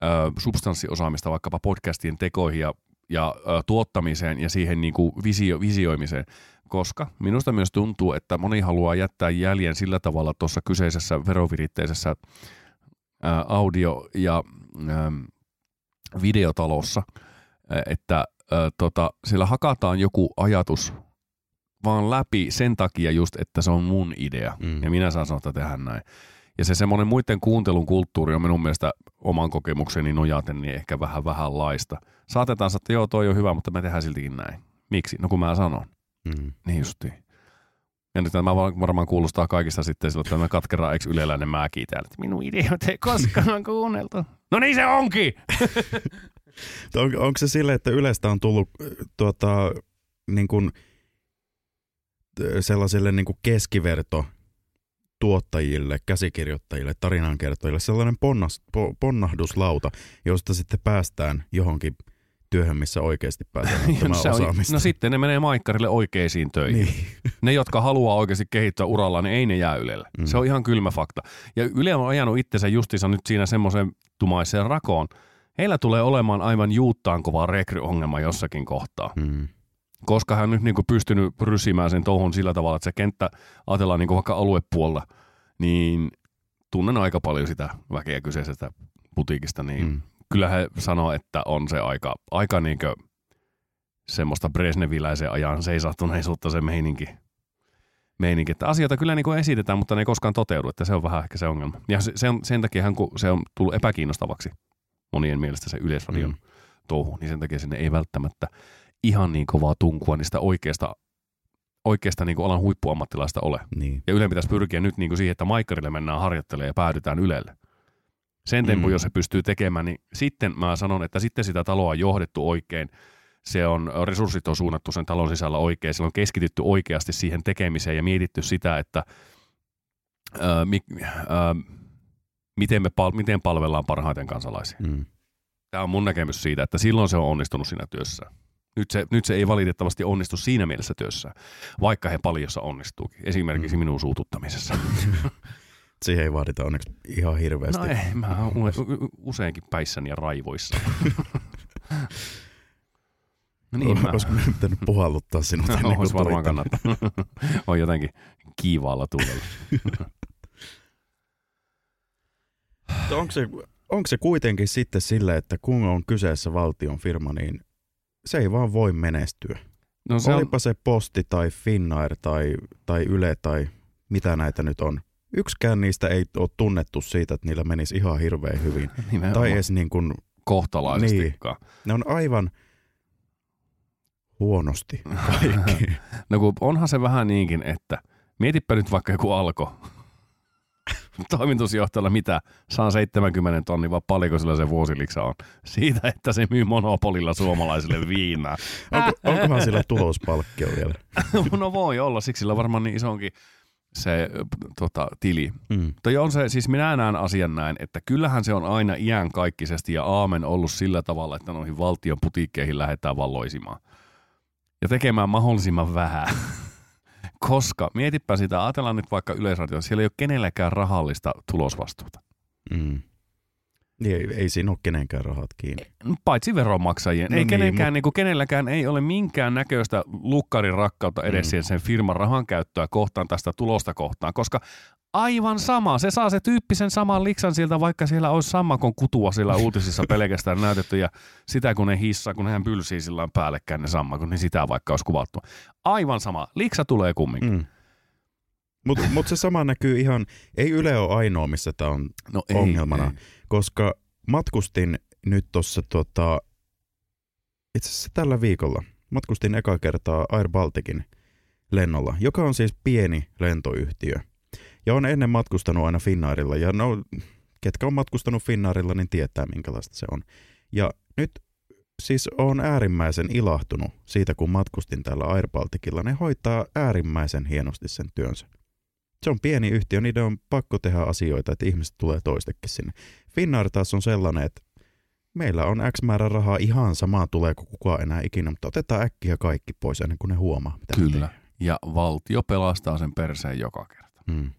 ö, substanssiosaamista vaikkapa podcastien tekoihin ja, ja ö, tuottamiseen ja siihen niin kuin visio, visioimiseen, koska minusta myös tuntuu, että moni haluaa jättää jäljen sillä tavalla tuossa kyseisessä veroviritteisessä audio- ja ä, videotalossa, että ä, tota, siellä hakataan joku ajatus vaan läpi sen takia just, että se on mun idea. Mm. Ja minä saan sanoa, että tehdään näin. Ja se semmoinen muiden kuuntelun kulttuuri on minun mielestä oman kokemukseni nojaten niin ehkä vähän vähän laista. Saatetaan sanoa, että joo, toi on hyvä, mutta me tehdään siltikin näin. Miksi? No kun mä sanon. Mm. Niin justiin. Ja nyt tämä var- varmaan kuulostaa kaikista sitten sillä tämä katkera ex yleläinen mäki täällä. että Minun ideoita ei koskaan kuunneltu. No niin se onkin! On, onko se sille, että Ylestä on tullut äh, tuota, niin kuin, äh, sellaisille niin kuin keskiverto tuottajille, käsikirjoittajille, tarinankertojille sellainen ponnas, po, ponnahduslauta, josta sitten päästään johonkin työhön, missä oikeasti pääsee no, ottamaan osaamista. no sitten ne menee maikkarille oikeisiin töihin. niin. Ne, jotka haluaa oikeasti kehittyä uralla, niin ei ne jää Ylelle. Mm. Se on ihan kylmä fakta. Ja Yle on ajanut itsensä justiinsa nyt siinä semmoisen tumaiseen rakoon. Heillä tulee olemaan aivan juuttaan kova rekryongelma jossakin kohtaa. Mm. Koska hän on nyt niin kuin pystynyt rysimään sen touhun sillä tavalla, että se kenttä ajatellaan niin kuin vaikka aluepuolella, niin tunnen aika paljon sitä väkeä kyseisestä putiikista, niin mm. Kyllä he sanoo, että on se aika, aika niin kuin semmoista Brezhneviläisen ajan seisahtuneisuutta se meininki. meininki. Että asioita kyllä niin kuin esitetään, mutta ne ei koskaan toteudu, että se on vähän ehkä se ongelma. Ja se, se on, sen takia kun se on tullut epäkiinnostavaksi monien mielestä se yleisradion Mm. touhu, niin sen takia sinne ei välttämättä ihan niin kovaa tunkua niistä oikeasta, oikeasta niin kuin alan huippuammattilaista ole. Niin. Ja Yle pitäisi pyrkiä nyt niin kuin siihen, että Maikkarille mennään harjoittelemaan ja päädytään Ylelle. Sen tempun, Mm. jos se pystyy tekemään, niin sitten mä sanon, että sitten sitä taloa on johdettu oikein. Se on, resurssit on suunnattu sen talon sisällä oikein. Se on keskitytty oikeasti siihen tekemiseen ja mietitty sitä, että ää, mi, ää, miten, me pal- miten palvellaan parhaiten kansalaisia. Mm. Tämä on mun näkemys siitä, että silloin se on onnistunut siinä työssä. Nyt se, nyt se ei valitettavasti onnistu siinä mielessä työssä, vaikka he paljossa onnistuukin. Esimerkiksi Mm. minun suututtamisessa. Siihen ei vaadita onneksi ihan hirveästi. No ei, mä oon useinkin päissäni ja raivoissa. no niin, mä, Olisiko meidän pitänyt puhalluttaa sinut ennen kuin Olisi varmaan kannattaa. on jotenkin kiivaalla tuulella. Onko se, onko se kuitenkin sitten sille, että kun on kyseessä valtion firma, niin se ei vaan voi menestyä. No Se se on, Olipa se Posti tai Finnair tai, tai Yle tai mitä näitä nyt on. Yksikään niistä ei ole tunnettu siitä, että niillä menisi ihan hirveän hyvin. nimenomaan Tai edes niin kuin, kohtalaisestikaan. ne on aivan huonosti kaikki. No kun onhan se vähän niinkin, että mietipä nyt vaikka joku alko toimitusjohtajalla mitä, saa 70 tonni, vai paljonko sillä se vuosiliksa on. Siitä, että se myy monopolilla suomalaisille viinaa. Onko, onkohan sillä tulospalkkio vielä? no voi olla, siksi sillä on varmaan niin isonkin se tota, tili. Mm. Toi on se, siis minä näen asian näin, että kyllähän se on aina iänkaikkisesti ja aamen ollut sillä tavalla, että noihin valtion putiikkeihin lähdetään valloisimaan. Ja tekemään mahdollisimman vähän. Koska, mietipä sitä, ajatellaan nyt vaikka Yleisradio, siellä ei ole kenelläkään rahallista tulosvastuuta. Mm. Niin, ei, ei siinä ole kenenkään rahat kiinni. Paitsi veronmaksajien. No ei niin, kenenkään, niin, kuin, kenelläkään ei ole minkään näköistä lukkarin rakkautta edes Mm. sen firman rahan käyttöä kohtaan tästä tulosta kohtaan, koska aivan sama. Se saa se tyyppi sen saman liksan siltä, vaikka siellä olisi sammakon kutua sillä uutisissa pelkästään näytetty ja sitä kun ne hissaa, kun hän pylsii sillä päällekkäin ne sammakon, niin sitä vaikka olisi kuvattu. Aivan sama. Liksa tulee kumminkin. Mm. Mutta mut se sama näkyy ihan, ei Yle ole ainoa, missä tämä on, No Ongelmana. koska matkustin nyt tuossa tota, itse asiassa tällä viikolla, matkustin eka kertaa Air Balticin lennolla, joka on siis pieni lentoyhtiö. Ja on ennen matkustanut aina Finnairilla, ja no, ketkä on matkustanut Finnairilla, niin tietää minkälaista se on. Ja nyt siis on äärimmäisen ilahtunut siitä, kun matkustin täällä Air Balticilla. Ne hoitaa äärimmäisen hienosti sen työnsä. Se on pieni yhtiö, niiden on pakko tehdä asioita, että ihmiset tulee toistekin sinne. Finnair taas on sellainen, että meillä on X määrä rahaa ihan samaa tuleeko kukaan enää ikinä, mutta otetaan äkkiä kaikki pois ennen kuin ne huomaa, mitä Kyllä. Ja valtio pelastaa sen perseen joka kerta. Mm.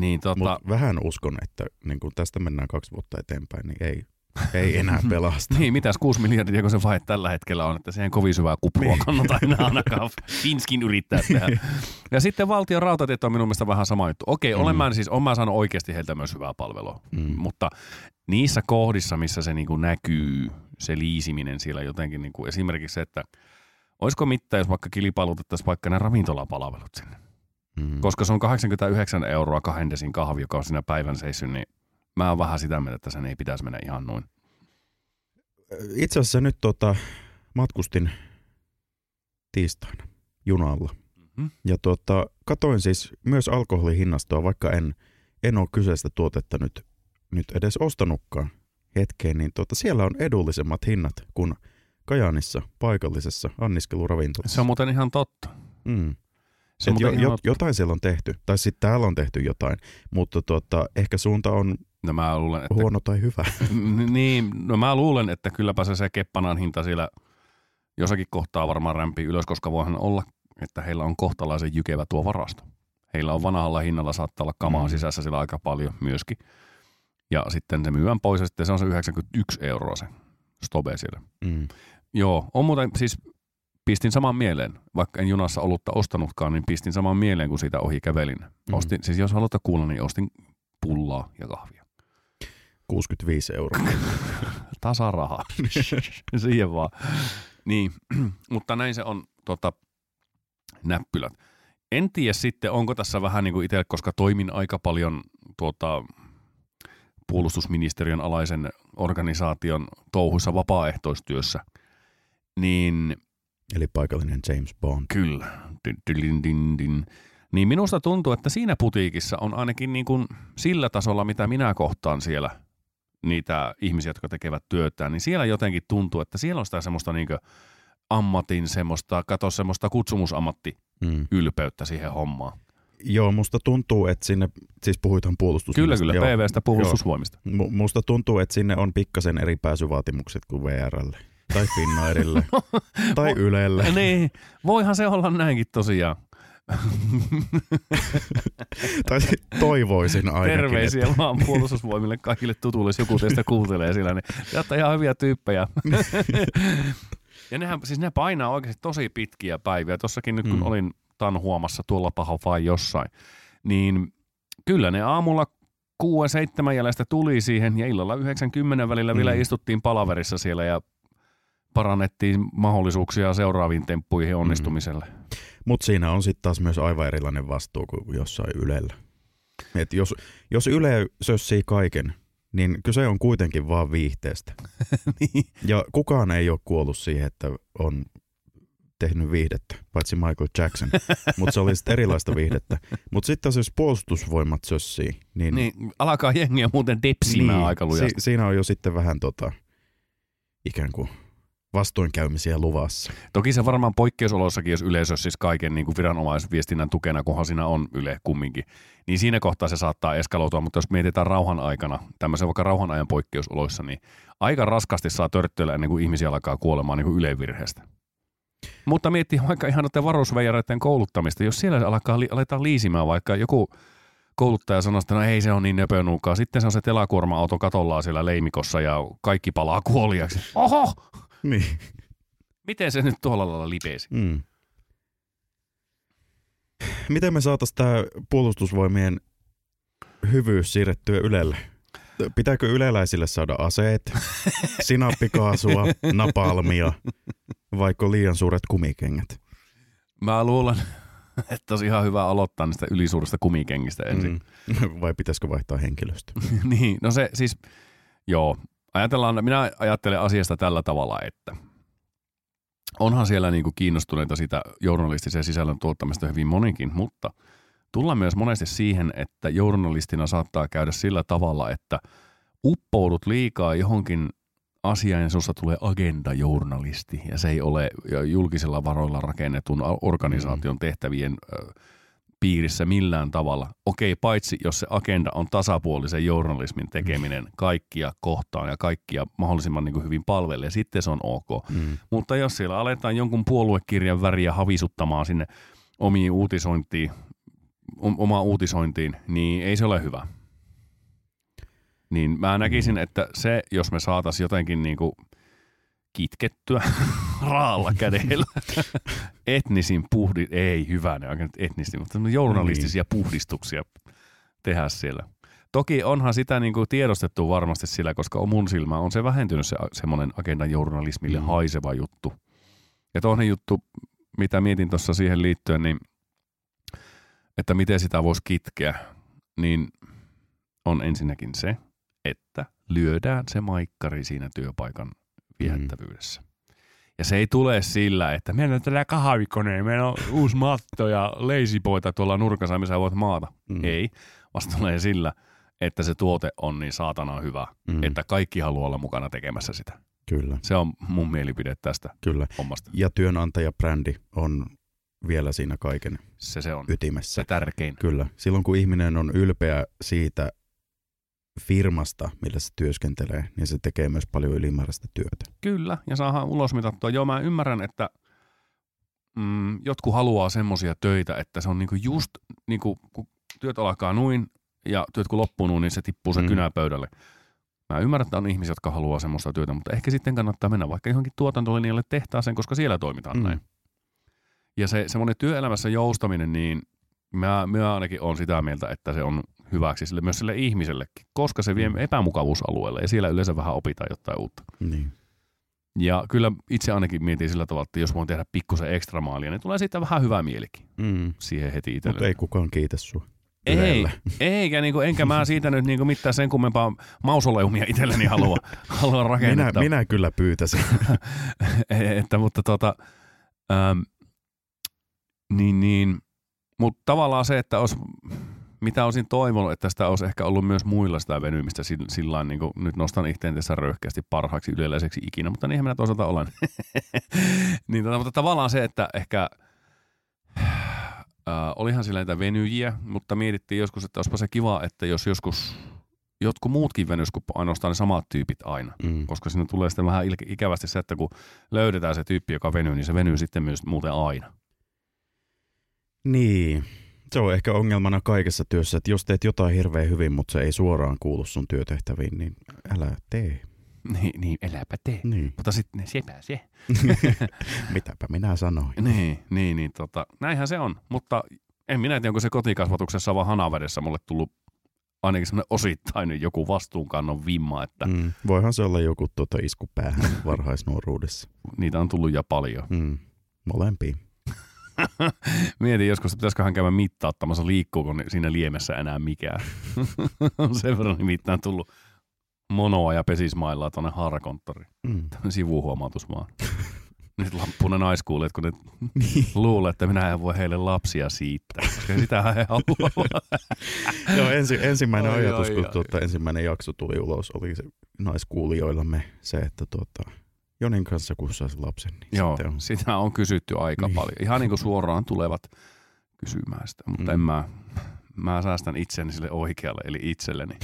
Niin tota, Mutta vähän uskon, että niin kun tästä mennään kaksi vuotta eteenpäin, niin ei, ei enää pelasta. Niin, mitäs 6 miljardia, kun se vaihe tällä hetkellä on, että siihen kovin syvää kuplua Niin. kannata enää ainakaan Finskin yrittää tehdä. Ja sitten valtion rautatiet on minun mielestä vähän sama juttu. Okei, olen Mm. mä siis, olen mä saanut oikeasti heiltä myös hyvää palvelua, Mm. mutta niissä kohdissa, missä se niinku näkyy, se liisiminen siellä jotenkin, niinku, esimerkiksi se, että olisiko mitään, jos vaikka kilpailutettaisiin vaikka ne ravintolapalvelut sinne. Mm. Koska se on 89 euroa kahden desin kahvi, joka on siinä päivän seissy, niin mä oon vähän sitä mieltä, että sen ei pitäisi mennä ihan noin. Itse asiassa nyt tota, matkustin tiistaina junalla. Mm-hmm. Ja tota, katoin siis myös alkoholihinnastoa, vaikka en, en ole kyseistä tuotetta nyt, nyt edes ostanutkaan hetkeen, niin tota, siellä on edullisemmat hinnat kuin Kajaanissa paikallisessa anniskeluravintolassa. Se on muuten ihan totta. Mm. Se jo, jo, jotain siellä on tehty, tai sitten täällä on tehty jotain, mutta tota, ehkä suunta on No mä luulen, että, huono tai hyvä. Niin, no mä luulen, että kylläpä se, se keppanan hinta siellä jossakin kohtaa varmaan rämpii ylös, koska voihan olla, että heillä on kohtalaisen jykevä tuo varasto. Heillä on vanhalla hinnalla saattaa olla kamaa Mm. sisässä sillä aika paljon myöskin. Ja sitten se myyään pois ja sitten se on se 91 euroa se stobe siellä. Mm. Joo, on muuten siis pistin saman mieleen, vaikka en junassa olutta ostanutkaan, niin pistin saman mieleen, kun siitä ohi kävelin. Mm. Ostin, siis jos haluatte kuulla, niin ostin pullaa ja kahvia. 65 euroa. tasaraha. Siihen vaan. Niin, mutta näin se on tota, näppylät. En tiedä sitten, onko tässä vähän niin kuin itse, koska toimin aika paljon tuota, puolustusministeriön alaisen organisaation touhuissa vapaaehtoistyössä, niin Eli paikallinen James Bond. Kyllä. Din, din, din, din. Niin minusta tuntuu, että siinä putiikissa on ainakin niin kuin sillä tasolla, mitä minä kohtaan siellä niitä ihmisiä, jotka tekevät työtään, niin siellä jotenkin tuntuu, että siellä on sitä semmoista niin ammatin semmoista, kato semmoista kutsumusammatti Mm. ylpeyttä siihen hommaan. Joo, musta tuntuu, että sinne, siis puhuithan Kyllä, puolustusvoimista. kyllä, Joo. PVstä puolustusvoimista. Mu- Musta tuntuu, että sinne on pikkasen eri pääsyvaatimukset kuin VRlle. Tai Finnairille. tai Ylelle. niin, voihan se olla näinkin tosiaan. tai toivoisin ainakin. Terveisiä Että, vaan puolustusvoimille kaikille tutuille, jos joku teistä kuuntelee siellä, niin olette ihan hyviä tyyppejä. ja nehän, siis ne painaa oikeasti tosi pitkiä päiviä. Tossakin nyt kun Mm. olin tanhuomassa tuolla paha vai jossain, niin kyllä ne aamulla 6-7 jäljestä tuli siihen ja illalla 90 välillä vielä Mm. istuttiin palaverissa siellä ja parannettiin mahdollisuuksia seuraaviin temppuihin onnistumiselle. Mutta siinä on sitten taas myös aivan erilainen vastuu kuin jossain Ylellä. Et jos, jos Yle sössii kaiken, niin kyse on kuitenkin vaan viihteestä. niin. Ja kukaan ei ole kuollut siihen, että on tehnyt viihdettä, paitsi Michael Jackson. Mutta se oli sitten erilaista viihdettä. Mutta sitten jos puolustusvoimat sössii, niin, niin, alkaa jengiä muuten depsimään niin, aika lujasti. si- siinä on jo sitten vähän tota, ikään kuin vastoinkäymisiä luvassa. Toki se varmaan poikkeusoloissakin, jos yleisö siis kaiken niin kuin viranomaisviestinnän tukena, kunhan siinä on Yle kumminkin, niin siinä kohtaa se saattaa eskaloitua, mutta jos mietitään rauhan aikana, tämmöisen vaikka rauhan ajan poikkeusoloissa, niin aika raskasti saa törttöillä ennen kuin ihmisiä alkaa kuolemaan niin kuin ylevirheestä. Mutta miettii vaikka ihan noiden varusveijareiden kouluttamista, jos siellä alkaa, li- aletaan liisimään vaikka joku kouluttaja sanoo, että no ei se on niin nöpönuukaa. Sitten se on se telakuorma-auto katollaan siellä leimikossa ja kaikki palaa kuoliaksi. Oho! Niin. Miten se nyt tuolla lailla lipeisi? Mm. Miten me saataisiin tämä puolustusvoimien hyvyys siirrettyä Ylelle? Pitääkö yleläisille saada aseet, sinappikaasua, napalmia, vaikka liian suuret kumikengät? Mä luulen, että olisi ihan hyvä aloittaa niistä ylisuurista kumikengistä ensin. Mm. Vai pitäisikö vaihtaa henkilöstö? niin, no se siis, joo. Ajatellaan, minä ajattelen asiasta tällä tavalla, että onhan siellä niinku kiinnostuneita sitä journalistisen sisällön tuottamista hyvin monikin, mutta tullaan myös monesti siihen, että journalistina saattaa käydä sillä tavalla, että uppoudut liikaa johonkin asiaan ja sinusta tulee agendajournalisti. Ja se ei ole julkisella varoilla rakennetun organisaation tehtävien ö, piirissä millään tavalla. Okei, paitsi jos se agenda on tasapuolisen journalismin tekeminen kaikkia kohtaan ja kaikkia mahdollisimman niin kuin hyvin palvelee, sitten se on ok. Mm. Mutta jos siellä aletaan jonkun puoluekirjan väriä havisuttamaan sinne omiin uutisointiin, om- omaan uutisointiin, niin ei se ole hyvä. Niin mä näkisin, että se, jos me saataisiin jotenkin niin kuin kitkettyä raalla kädellä etnisin puhdi, ei hyvä ne oikein etnisti, mutta journalistisia puhdistuksia tehdä siellä. Toki onhan sitä niin kuin tiedostettu varmasti sillä, koska mun silmä on se vähentynyt se semmoinen agendan journalismille Mm. haiseva juttu. Ja toinen juttu, mitä mietin tuossa siihen liittyen, niin että miten sitä voisi kitkeä, niin on ensinnäkin se, että lyödään se maikkari siinä työpaikan viehättävyydessä. Ja se ei tule sillä, että Meillä on tällä kahvikone, meillä on uusi matto ja leisipoita tuolla nurkassa, missä voit maata. Mm. Ei, vasta tulee sillä, että se tuote on niin saatana hyvä, Mm. että kaikki haluaa olla mukana tekemässä sitä. Kyllä, Se on mun mielipide tästä kyllä. hommasta. Ja työnantajabrändi on vielä siinä kaiken Se, se on ytimessä. se tärkein. Kyllä. Silloin kun ihminen on ylpeä siitä firmasta, millä se työskentelee, niin se tekee myös paljon ylimääräistä työtä. Kyllä, ja saadaan ulosmitattua. Joo, mä ymmärrän, että mm, jotkut haluaa semmoisia töitä, että se on niinku just, niinku, kun työt alkaa noin ja työt kun loppuu noin, niin se tippuu se Mm. kynä pöydälle. Mä ymmärrän, että on ihmisiä, jotka haluaa semmoista työtä, mutta ehkä sitten kannattaa mennä vaikka johonkin tuotantolinjalle tehtaaseen, koska siellä toimitaan Mm. näin. Ja se semmoinen työelämässä joustaminen, niin mä, mä ainakin on sitä mieltä, että se on hyväksi sille, myös sille ihmisellekin, koska se vie Mm. epämukavuusalueelle ja siellä yleensä vähän opitaan jotain uutta. Niin. Ja kyllä itse ainakin mietin sillä tavalla, että jos voin tehdä pikkusen ekstra maalia, niin tulee siitä vähän hyvä mielikin Mm. siihen heti Mutta itselle. ei kukaan kiitä sua. ei, eikä niinku, enkä mä siitä nyt niinku mitään sen kummempaa mausoleumia itselleni halua, halua Minä, rakennetta. minä kyllä pyytäisin. että, mutta tota, ähm, niin, niin, mutta tavallaan se, että olisi, mitä olisin toivonut, että sitä olisi ehkä ollut myös muilla sitä venymistä sillä, niin kuin nyt nostan itseäni tässä röyhkeästi parhaaksi yleläiseksi ikinä, mutta niinhän minä toisaalta olen. niin, tota, mutta tavallaan se, että ehkä Äh, olihan sillä niitä venyjiä, mutta mietittiin joskus, että olisipa se kiva, että jos joskus jotkut muutkin venys kuin ainoastaan ne samat tyypit aina. Mm. Koska siinä tulee sitten vähän ikävästi se, että kun löydetään se tyyppi, joka venyy, niin se venyy sitten myös muuten aina. Niin. Se on ehkä ongelmana kaikessa työssä, että jos teet jotain hirveän hyvin, mutta se ei suoraan kuulu sun työtehtäviin, niin älä tee. Niin, niin eläpä tee. Niin. Mutta sitten sepä se. Mitäpä minä sanoin. Niin, niin, niin tota, näinhän se on. Mutta en minä tiedä, onko se kotikasvatuksessa vaan hanavedessä mulle tullut ainakin semmoinen osittainen joku vastuunkannon vimma, että mm. Voihan se olla joku tuota isku päähän varhaisnuoruudessa. niitä on tullut ja paljon. Mm. Molempia. Mietin joskus, että pitäisiköhän käydä mittauttamassa, liikkuuko siinä liemessä enää mikään. on sen verran nimittäin tullut monoa ja pesismailaa tuonne haarakonttoriin. Mm. Sivuhuomautus vaan. Nyt lappunen naiskuulijat, kun ne Niin. luulee, että minä en voi heille lapsia siittää, koska sitähän he haluavat. Joo, ensi, ensimmäinen Ai, ajatus, ai, kun ai. tuota, ensimmäinen jakso tuli ulos, oli se naiskuulijoillamme se, että tuota, Jonin kanssa kun saisi lapsen, niin Joo, on. sitä on kysytty aika Niin. paljon. Ihan niin kuin suoraan tulevat kysymään sitä, mutta Mm. en mä, mä säästän itseni sille oikealle, eli itselleni.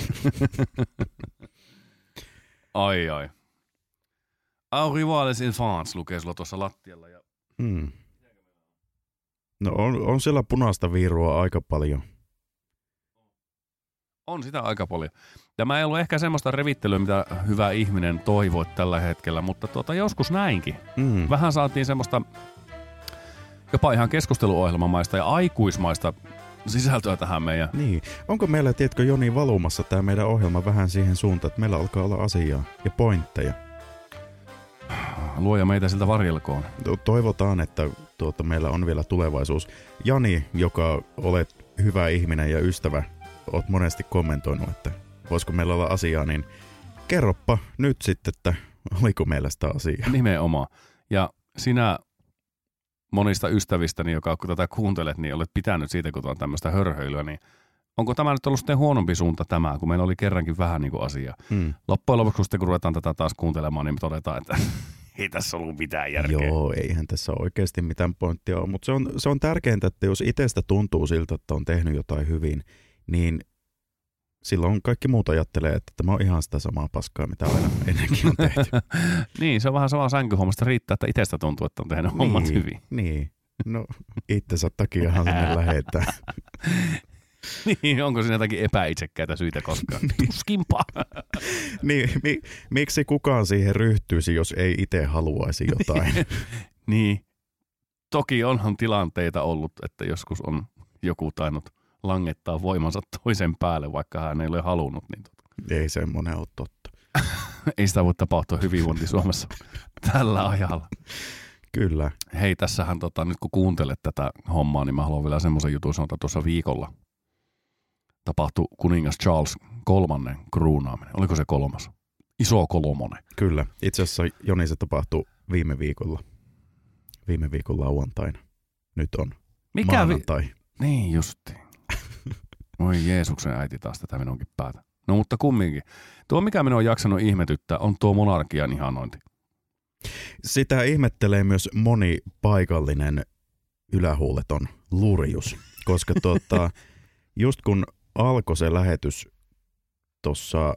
ai ai. Au rivales enfants lukee sulla tuossa lattialla. Ja... Mm. No on, on siellä punaista viirua aika paljon. On sitä aika paljon. Tämä ei ollut ehkä semmoista revittelyä, mitä hyvä ihminen toivoi tällä hetkellä, mutta tuota, joskus näinkin. Mm. Vähän saatiin semmoista jopa ihan keskusteluohjelmamaista ja aikuismaista sisältöä tähän meidän. Niin. Onko meillä, tiedätkö Joni, valumassa tämä meidän ohjelma vähän siihen suuntaan, että meillä alkaa olla asiaa ja pointteja? Luoja meitä siltä varjelkoon. To- Toivotaan, että tuota, meillä on vielä tulevaisuus. Jani, joka olet hyvä ihminen ja ystävä, oot monesti kommentoinut, että voisiko meillä olla asiaa, niin kerroppa nyt sitten, että oliko meillä sitä asiaa. Nimenomaan. Ja sinä monista ystävistäni, joka kun tätä kuuntelet, niin olet pitänyt siitä, kun on tämmöistä hörhöilyä, niin onko tämä nyt ollut sitten huonompi suunta tämä, kun meillä oli kerrankin vähän niin kuin asiaa. Mm. Loppujen lopuksi, kun sitten kun ruvetaan tätä taas kuuntelemaan, niin me todetaan, että ei tässä ollut mitään järkeä. Joo, eihän tässä oikeasti mitään pointtia ole, mutta se on, se on tärkeintä, että jos itsestä tuntuu siltä, että on tehnyt jotain hyvin, niin silloin kaikki muut ajattelee, että tämä on ihan sitä samaa paskaa, mitä aina ennenkin on tehty. niin, se on vähän sama sänkyhommasta. Riittää, että itsestä tuntuu, että on tehnyt hommat niin, hyvin. Niin, no itsensä takiahan sinne lähettää. niin, onko siinä jotakin epäitsekkäitä syitä koskaan? Niin. Tuskinpa. niin, mi, miksi kukaan siihen ryhtyisi, jos ei itse haluaisi jotain? niin. Toki onhan tilanteita ollut, että joskus on joku tainnut langettaa voimansa toisen päälle, vaikka hän ei ole halunnut. Niin tota. ei semmoinen ole totta. Ei sitä voi tapahtua hyvinvointi Suomessa tällä ajalla. Kyllä. Hei, tässähän tota, nyt kun kuuntelet tätä hommaa, niin mä haluan vielä semmoisen jutun sanoa, että tuossa viikolla tapahtui kuningas Charles kolmannen kruunaaminen. Oliko se kolmas? Iso kolmonen. Kyllä. Itse asiassa Joni se tapahtui viime viikolla. Viime viikon lauantaina. Nyt on Mikä vi- maanantai. Niin justiin. Oi Jeesuksen äiti taas tätä minunkin päätä. No mutta kumminkin. Tuo mikä minua on jaksanut ihmetyttää on tuo monarkian ihanointi. Sitä ihmettelee myös moni paikallinen ylähuuleton lurjus, koska tuota, just kun alkoi se lähetys tuossa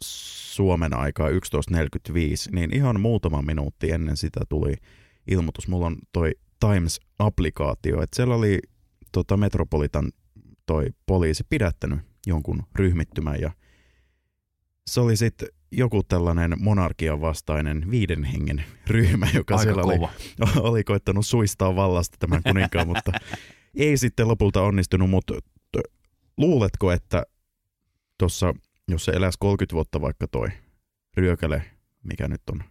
Suomen aikaa 11.45, niin ihan muutama minuutti ennen sitä tuli ilmoitus. Mulla on toi Times-applikaatio, että siellä oli tota Metropolitan toi poliisi pidättänyt jonkun ryhmittymän ja se oli sitten joku tällainen monarkian vastainen viiden hengen ryhmä, joka Aika siellä oli, kova. oli koittanut suistaa vallasta tämän kuninkaan, mutta ei sitten lopulta onnistunut, mutta luuletko, että tuossa, jos se eläisi 30 vuotta vaikka toi ryökäle, mikä nyt on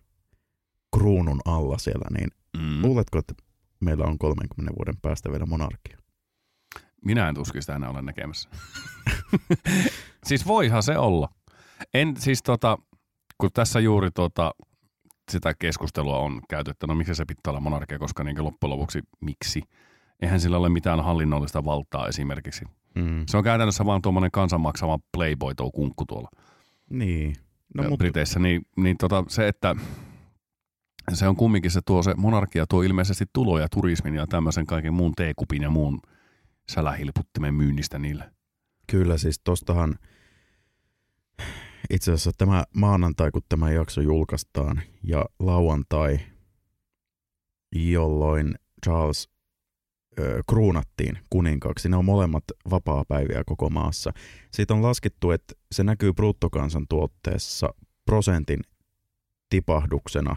kruunun alla siellä, niin Mm. luuletko, että meillä on 30 vuoden päästä vielä monarkia? Minä en tuskin sitä enää ole näkemässä. siis voihan se olla. En siis tota, kun tässä juuri tota, sitä keskustelua on käyty, että no miksi se pitää olla monarkia, koska niin loppujen lopuksi miksi? Eihän sillä ole mitään hallinnollista valtaa esimerkiksi. Mm. Se on käytännössä vaan tuommoinen kansanmaksama playboy tuo kunkku tuolla Niin. no, No, mutta Briteissä. Niin, niin tota, se, että se on kumminkin se tuo se monarkia tuo ilmeisesti tuloja turismin ja tämmöisen kaiken muun teekupin ja muun sälähilputtimen myynnistä niille. Kyllä, siis tostahan itse asiassa tämä maanantai, kun tämä jakso julkaistaan, ja lauantai, jolloin Charles ö, kruunattiin kuninkaaksi. Ne on molemmat vapaapäiviä koko maassa. Siitä on laskettu, että se näkyy bruttokansantuotteessa prosentin tipahduksena,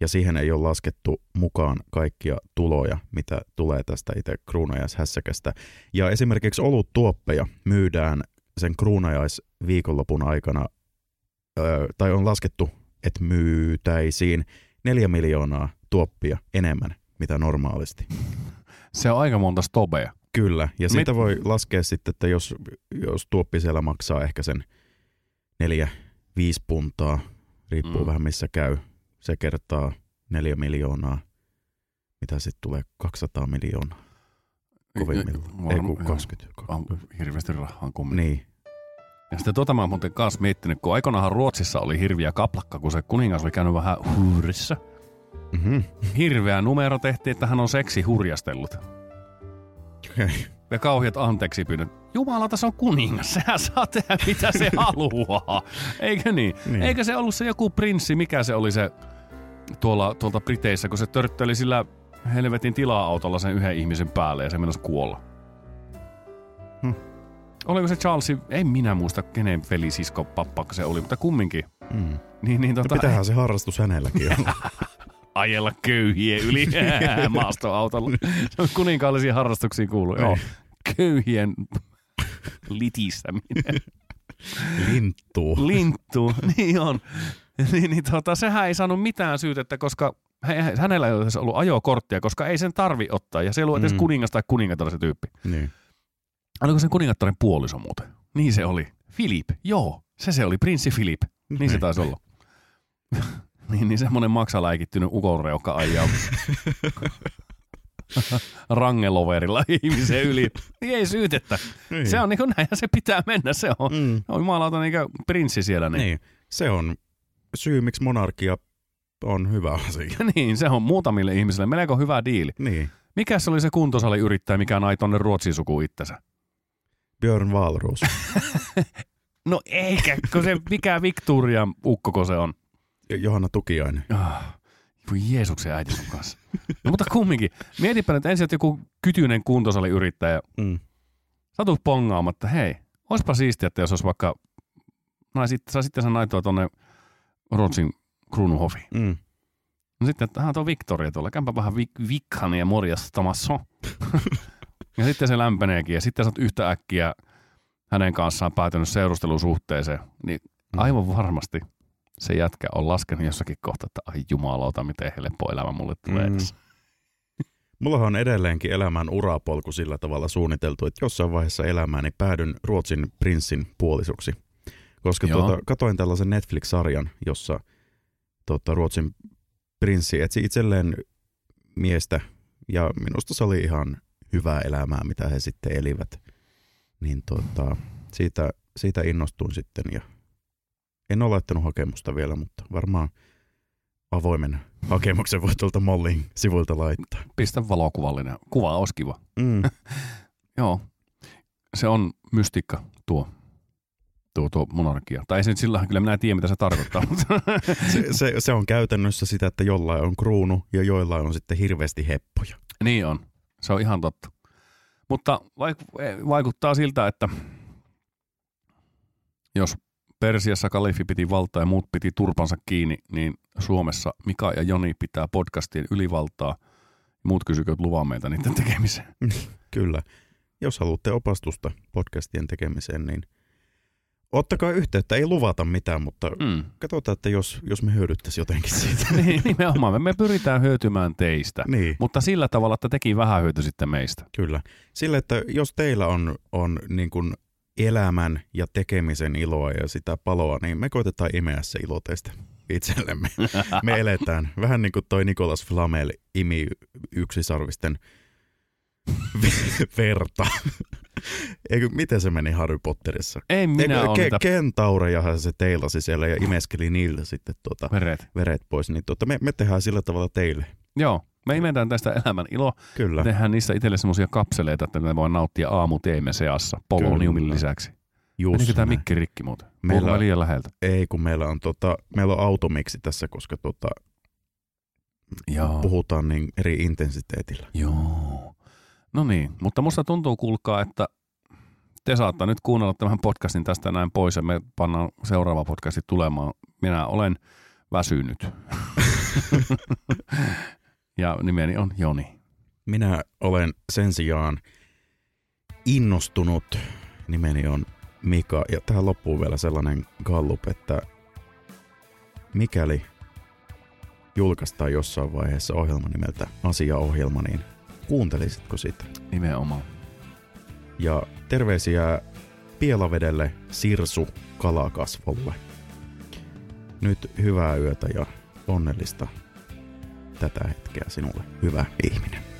ja siihen ei ole laskettu mukaan kaikkia tuloja, mitä tulee tästä itse kruunajaishässäkästä. Ja esimerkiksi oluttuoppeja myydään sen kruunajaisviikonlopun aikana, ö, tai on laskettu, että myytäisiin neljä miljoonaa tuoppia enemmän, mitä normaalisti. Se on aika monta stobea. Kyllä, ja Mit- siitä voi laskea sitten, että jos, jos tuoppi siellä maksaa ehkä sen neljä, viisi puntaa, riippuu mm. vähän missä käy, se kertaa neljä miljoonaa, mitä sitten tulee 200 miljoonaa kovimmillaan. Ei kun 20. On hirveästi rahaa kumminkin. Niin, Ja sitten tota mä oon muuten kanssa miettinyt, kun aikoinaanhan Ruotsissa oli hirviä kaplakka, kun se kuningas oli käynyt vähän huurissa. mm-hmm. Hirveä numero tehtiin, että hän on seksi hurjastellut. okay. Ja kauheat anteeksi pyynnöt. Jumalauta, se on kuningas. Sehän saa tehdä mitä se haluaa. Eikö? Niin. niin? Eikö se ollut se joku prinssi, mikä se oli se tuolla, tuolta Briteissä, kun se törtteli sillä helvetin tila-autolla sen yhden ihmisen päälle ja se menossa kuolla. Hmm. Oliko se Charles, ei minä muista kenen veli, sisko, pappa se oli, mutta kumminkin. mm. Niin, niin No tota, pitäähän se harrastus hänelläkin olla. ajella köyhien yli maastoautolla. Se on kuninkaallisiin harrastuksiin kuuluu. Joo. Köyhien litistäminen. Linttuu. Linttu, niin on. niin, niin tota, sehän ei saanut mitään syytettä, koska hä- hänellä ei ole edes ollut ajokorttia, koska ei sen tarvi ottaa. Ja se ei ollut edes Mm. kuningas tai kuningatar se tyyppi. Niin. Oliko sen kuningattaren puoliso muuten? Niin se oli. Filip, joo. Se se oli, prinssi Filip. Niin se taisi olla. niin, niin semmoinen maksaläikittynyt ukonreukka ajaa rangeloverilla ihmisen yli. Niin ei syytettä. Niin. Se on niin kuin näin se pitää mennä. Se on, Mm. on jumalauta niin prinssi siellä. Niin. Niin. Se on syy, miksi monarkia on hyvä asia. niin, se on muutamille ihmisille melko hyvä diili. Niin. Mikä se oli se kuntosaliyrittäjä, mikä nai tonne Ruotsin sukuun itsensä? Björn Wahlroos. No eikä, kun se mikä Victoria ukkoko se on. Johanna Tukiainen. Ah, voi Jeesuksen äiti sun kanssa. No mutta kumminkin, mietipä nyt ensin, että joku kytyinen kuntosaliyrittäjä Mm. satu pongaamaan, että hei, olisipa siistiä, että jos olisi vaikka, naisit, saa sitten sen naitoa tonne Ruotsin kruunuhofiin. Mm. No sitten, että tuo Victoria tuolla, käympä vähän vik- vikkani ja morjastamassa. ja sitten se lämpeneekin ja sitten sä oot yhtä äkkiä hänen kanssaan päätynyt seurustelusuhteeseen, niin Mm. aivan varmasti se jätkä on laskenut jossakin kohtaa, että ai jumalauta, miten helppo elämä mulle tulee Mm. tässä. Mullahan on edelleenkin elämän urapolku sillä tavalla suunniteltu, että jossain vaiheessa elämääni päädyn Ruotsin prinssin puolisoksi. Koska Joo. tuota, katoin tällaisen Netflix-sarjan, jossa tuota, Ruotsin prinssi etsi itselleen miestä, ja minusta se oli ihan hyvää elämää, mitä he sitten elivät. Niin tuota, siitä, siitä innostuin sitten, ja en ole laittanut hakemusta vielä, mutta varmaan avoimen hakemuksen voi tuolta Mollin sivuilta laittaa. Pistä valokuvallinen. Kuva olisi kiva. Mm. Joo. Se on mystikka tuo, tuo, tuo monarkia. Tai ei se nyt sillä kyllä minä tiedän, mitä se tarkoittaa. mutta Se, se, se on käytännössä sitä, että jollain on kruunu ja joillain on sitten hirveästi heppoja. niin on. Se on ihan totta. Mutta vaik- vaikuttaa siltä, että jos Persiassa kalifi piti valtaa ja muut piti turpansa kiinni, niin Suomessa Mika ja Joni pitää podcastien ylivaltaa. Muut kysykööt luvan meiltä niiden tekemiseen. Kyllä. Jos haluatte opastusta podcastien tekemiseen, niin ottakaa yhteyttä. Ei luvata mitään, mutta Mm. katsotaan, että jos, jos me hyödyttäisiin jotenkin siitä. niin, nimenomaan. Me, me pyritään hyötymään teistä. niin, Mutta sillä tavalla, että tekin vähän hyöty sitten meistä. kyllä. Sillä, että jos teillä on, on niin kuin elämän ja tekemisen iloa ja sitä paloa, niin me koitetaan imeä se ilo teistä itsellemme. Me eletään vähän niin kuin toi Nikolas Flamel imi yksisarvisten verta. Eikö, miten se meni Harry Potterissa? Ei minä Eikö, ke, kentaurejahan se teilasi siellä ja imeskeli niiltä sitten tuota, veret. veret pois. Niin tuota, me, me tehdään sillä tavalla teille. Joo, me imetään tästä elämän ilo. Kyllä. Tehdään niistä itselle semmoisia kapseleita, että ne voi nauttia aamuteemme seassa poloniumin Kyllä. lisäksi. Just Menikö tämä mikki rikki muuten? Meillä- Meillä... liian läheltä. Ei, kun meillä on, tota, meillä on automiksi tässä, koska tota, Joo. puhutaan niin eri intensiteetillä. Joo. No niin, mutta musta tuntuu kuulkaa, että te saatte nyt kuunnella tämän podcastin tästä näin pois ja me pannaan seuraava podcasti tulemaan. Minä olen väsynyt. ja nimeni on Joni. Minä olen sen sijaan innostunut. Nimeni on Mika. Ja tähän loppuu vielä sellainen gallup, että mikäli julkaistaan jossain vaiheessa ohjelma nimeltä Asiaohjelma, niin kuuntelisitko sitä? Nimenomaan. Ja terveisiä Pielavedelle Sirsu Kalakasvolle. Nyt hyvää yötä ja onnellista tätä hetkeä sinulle, hyvä ihminen.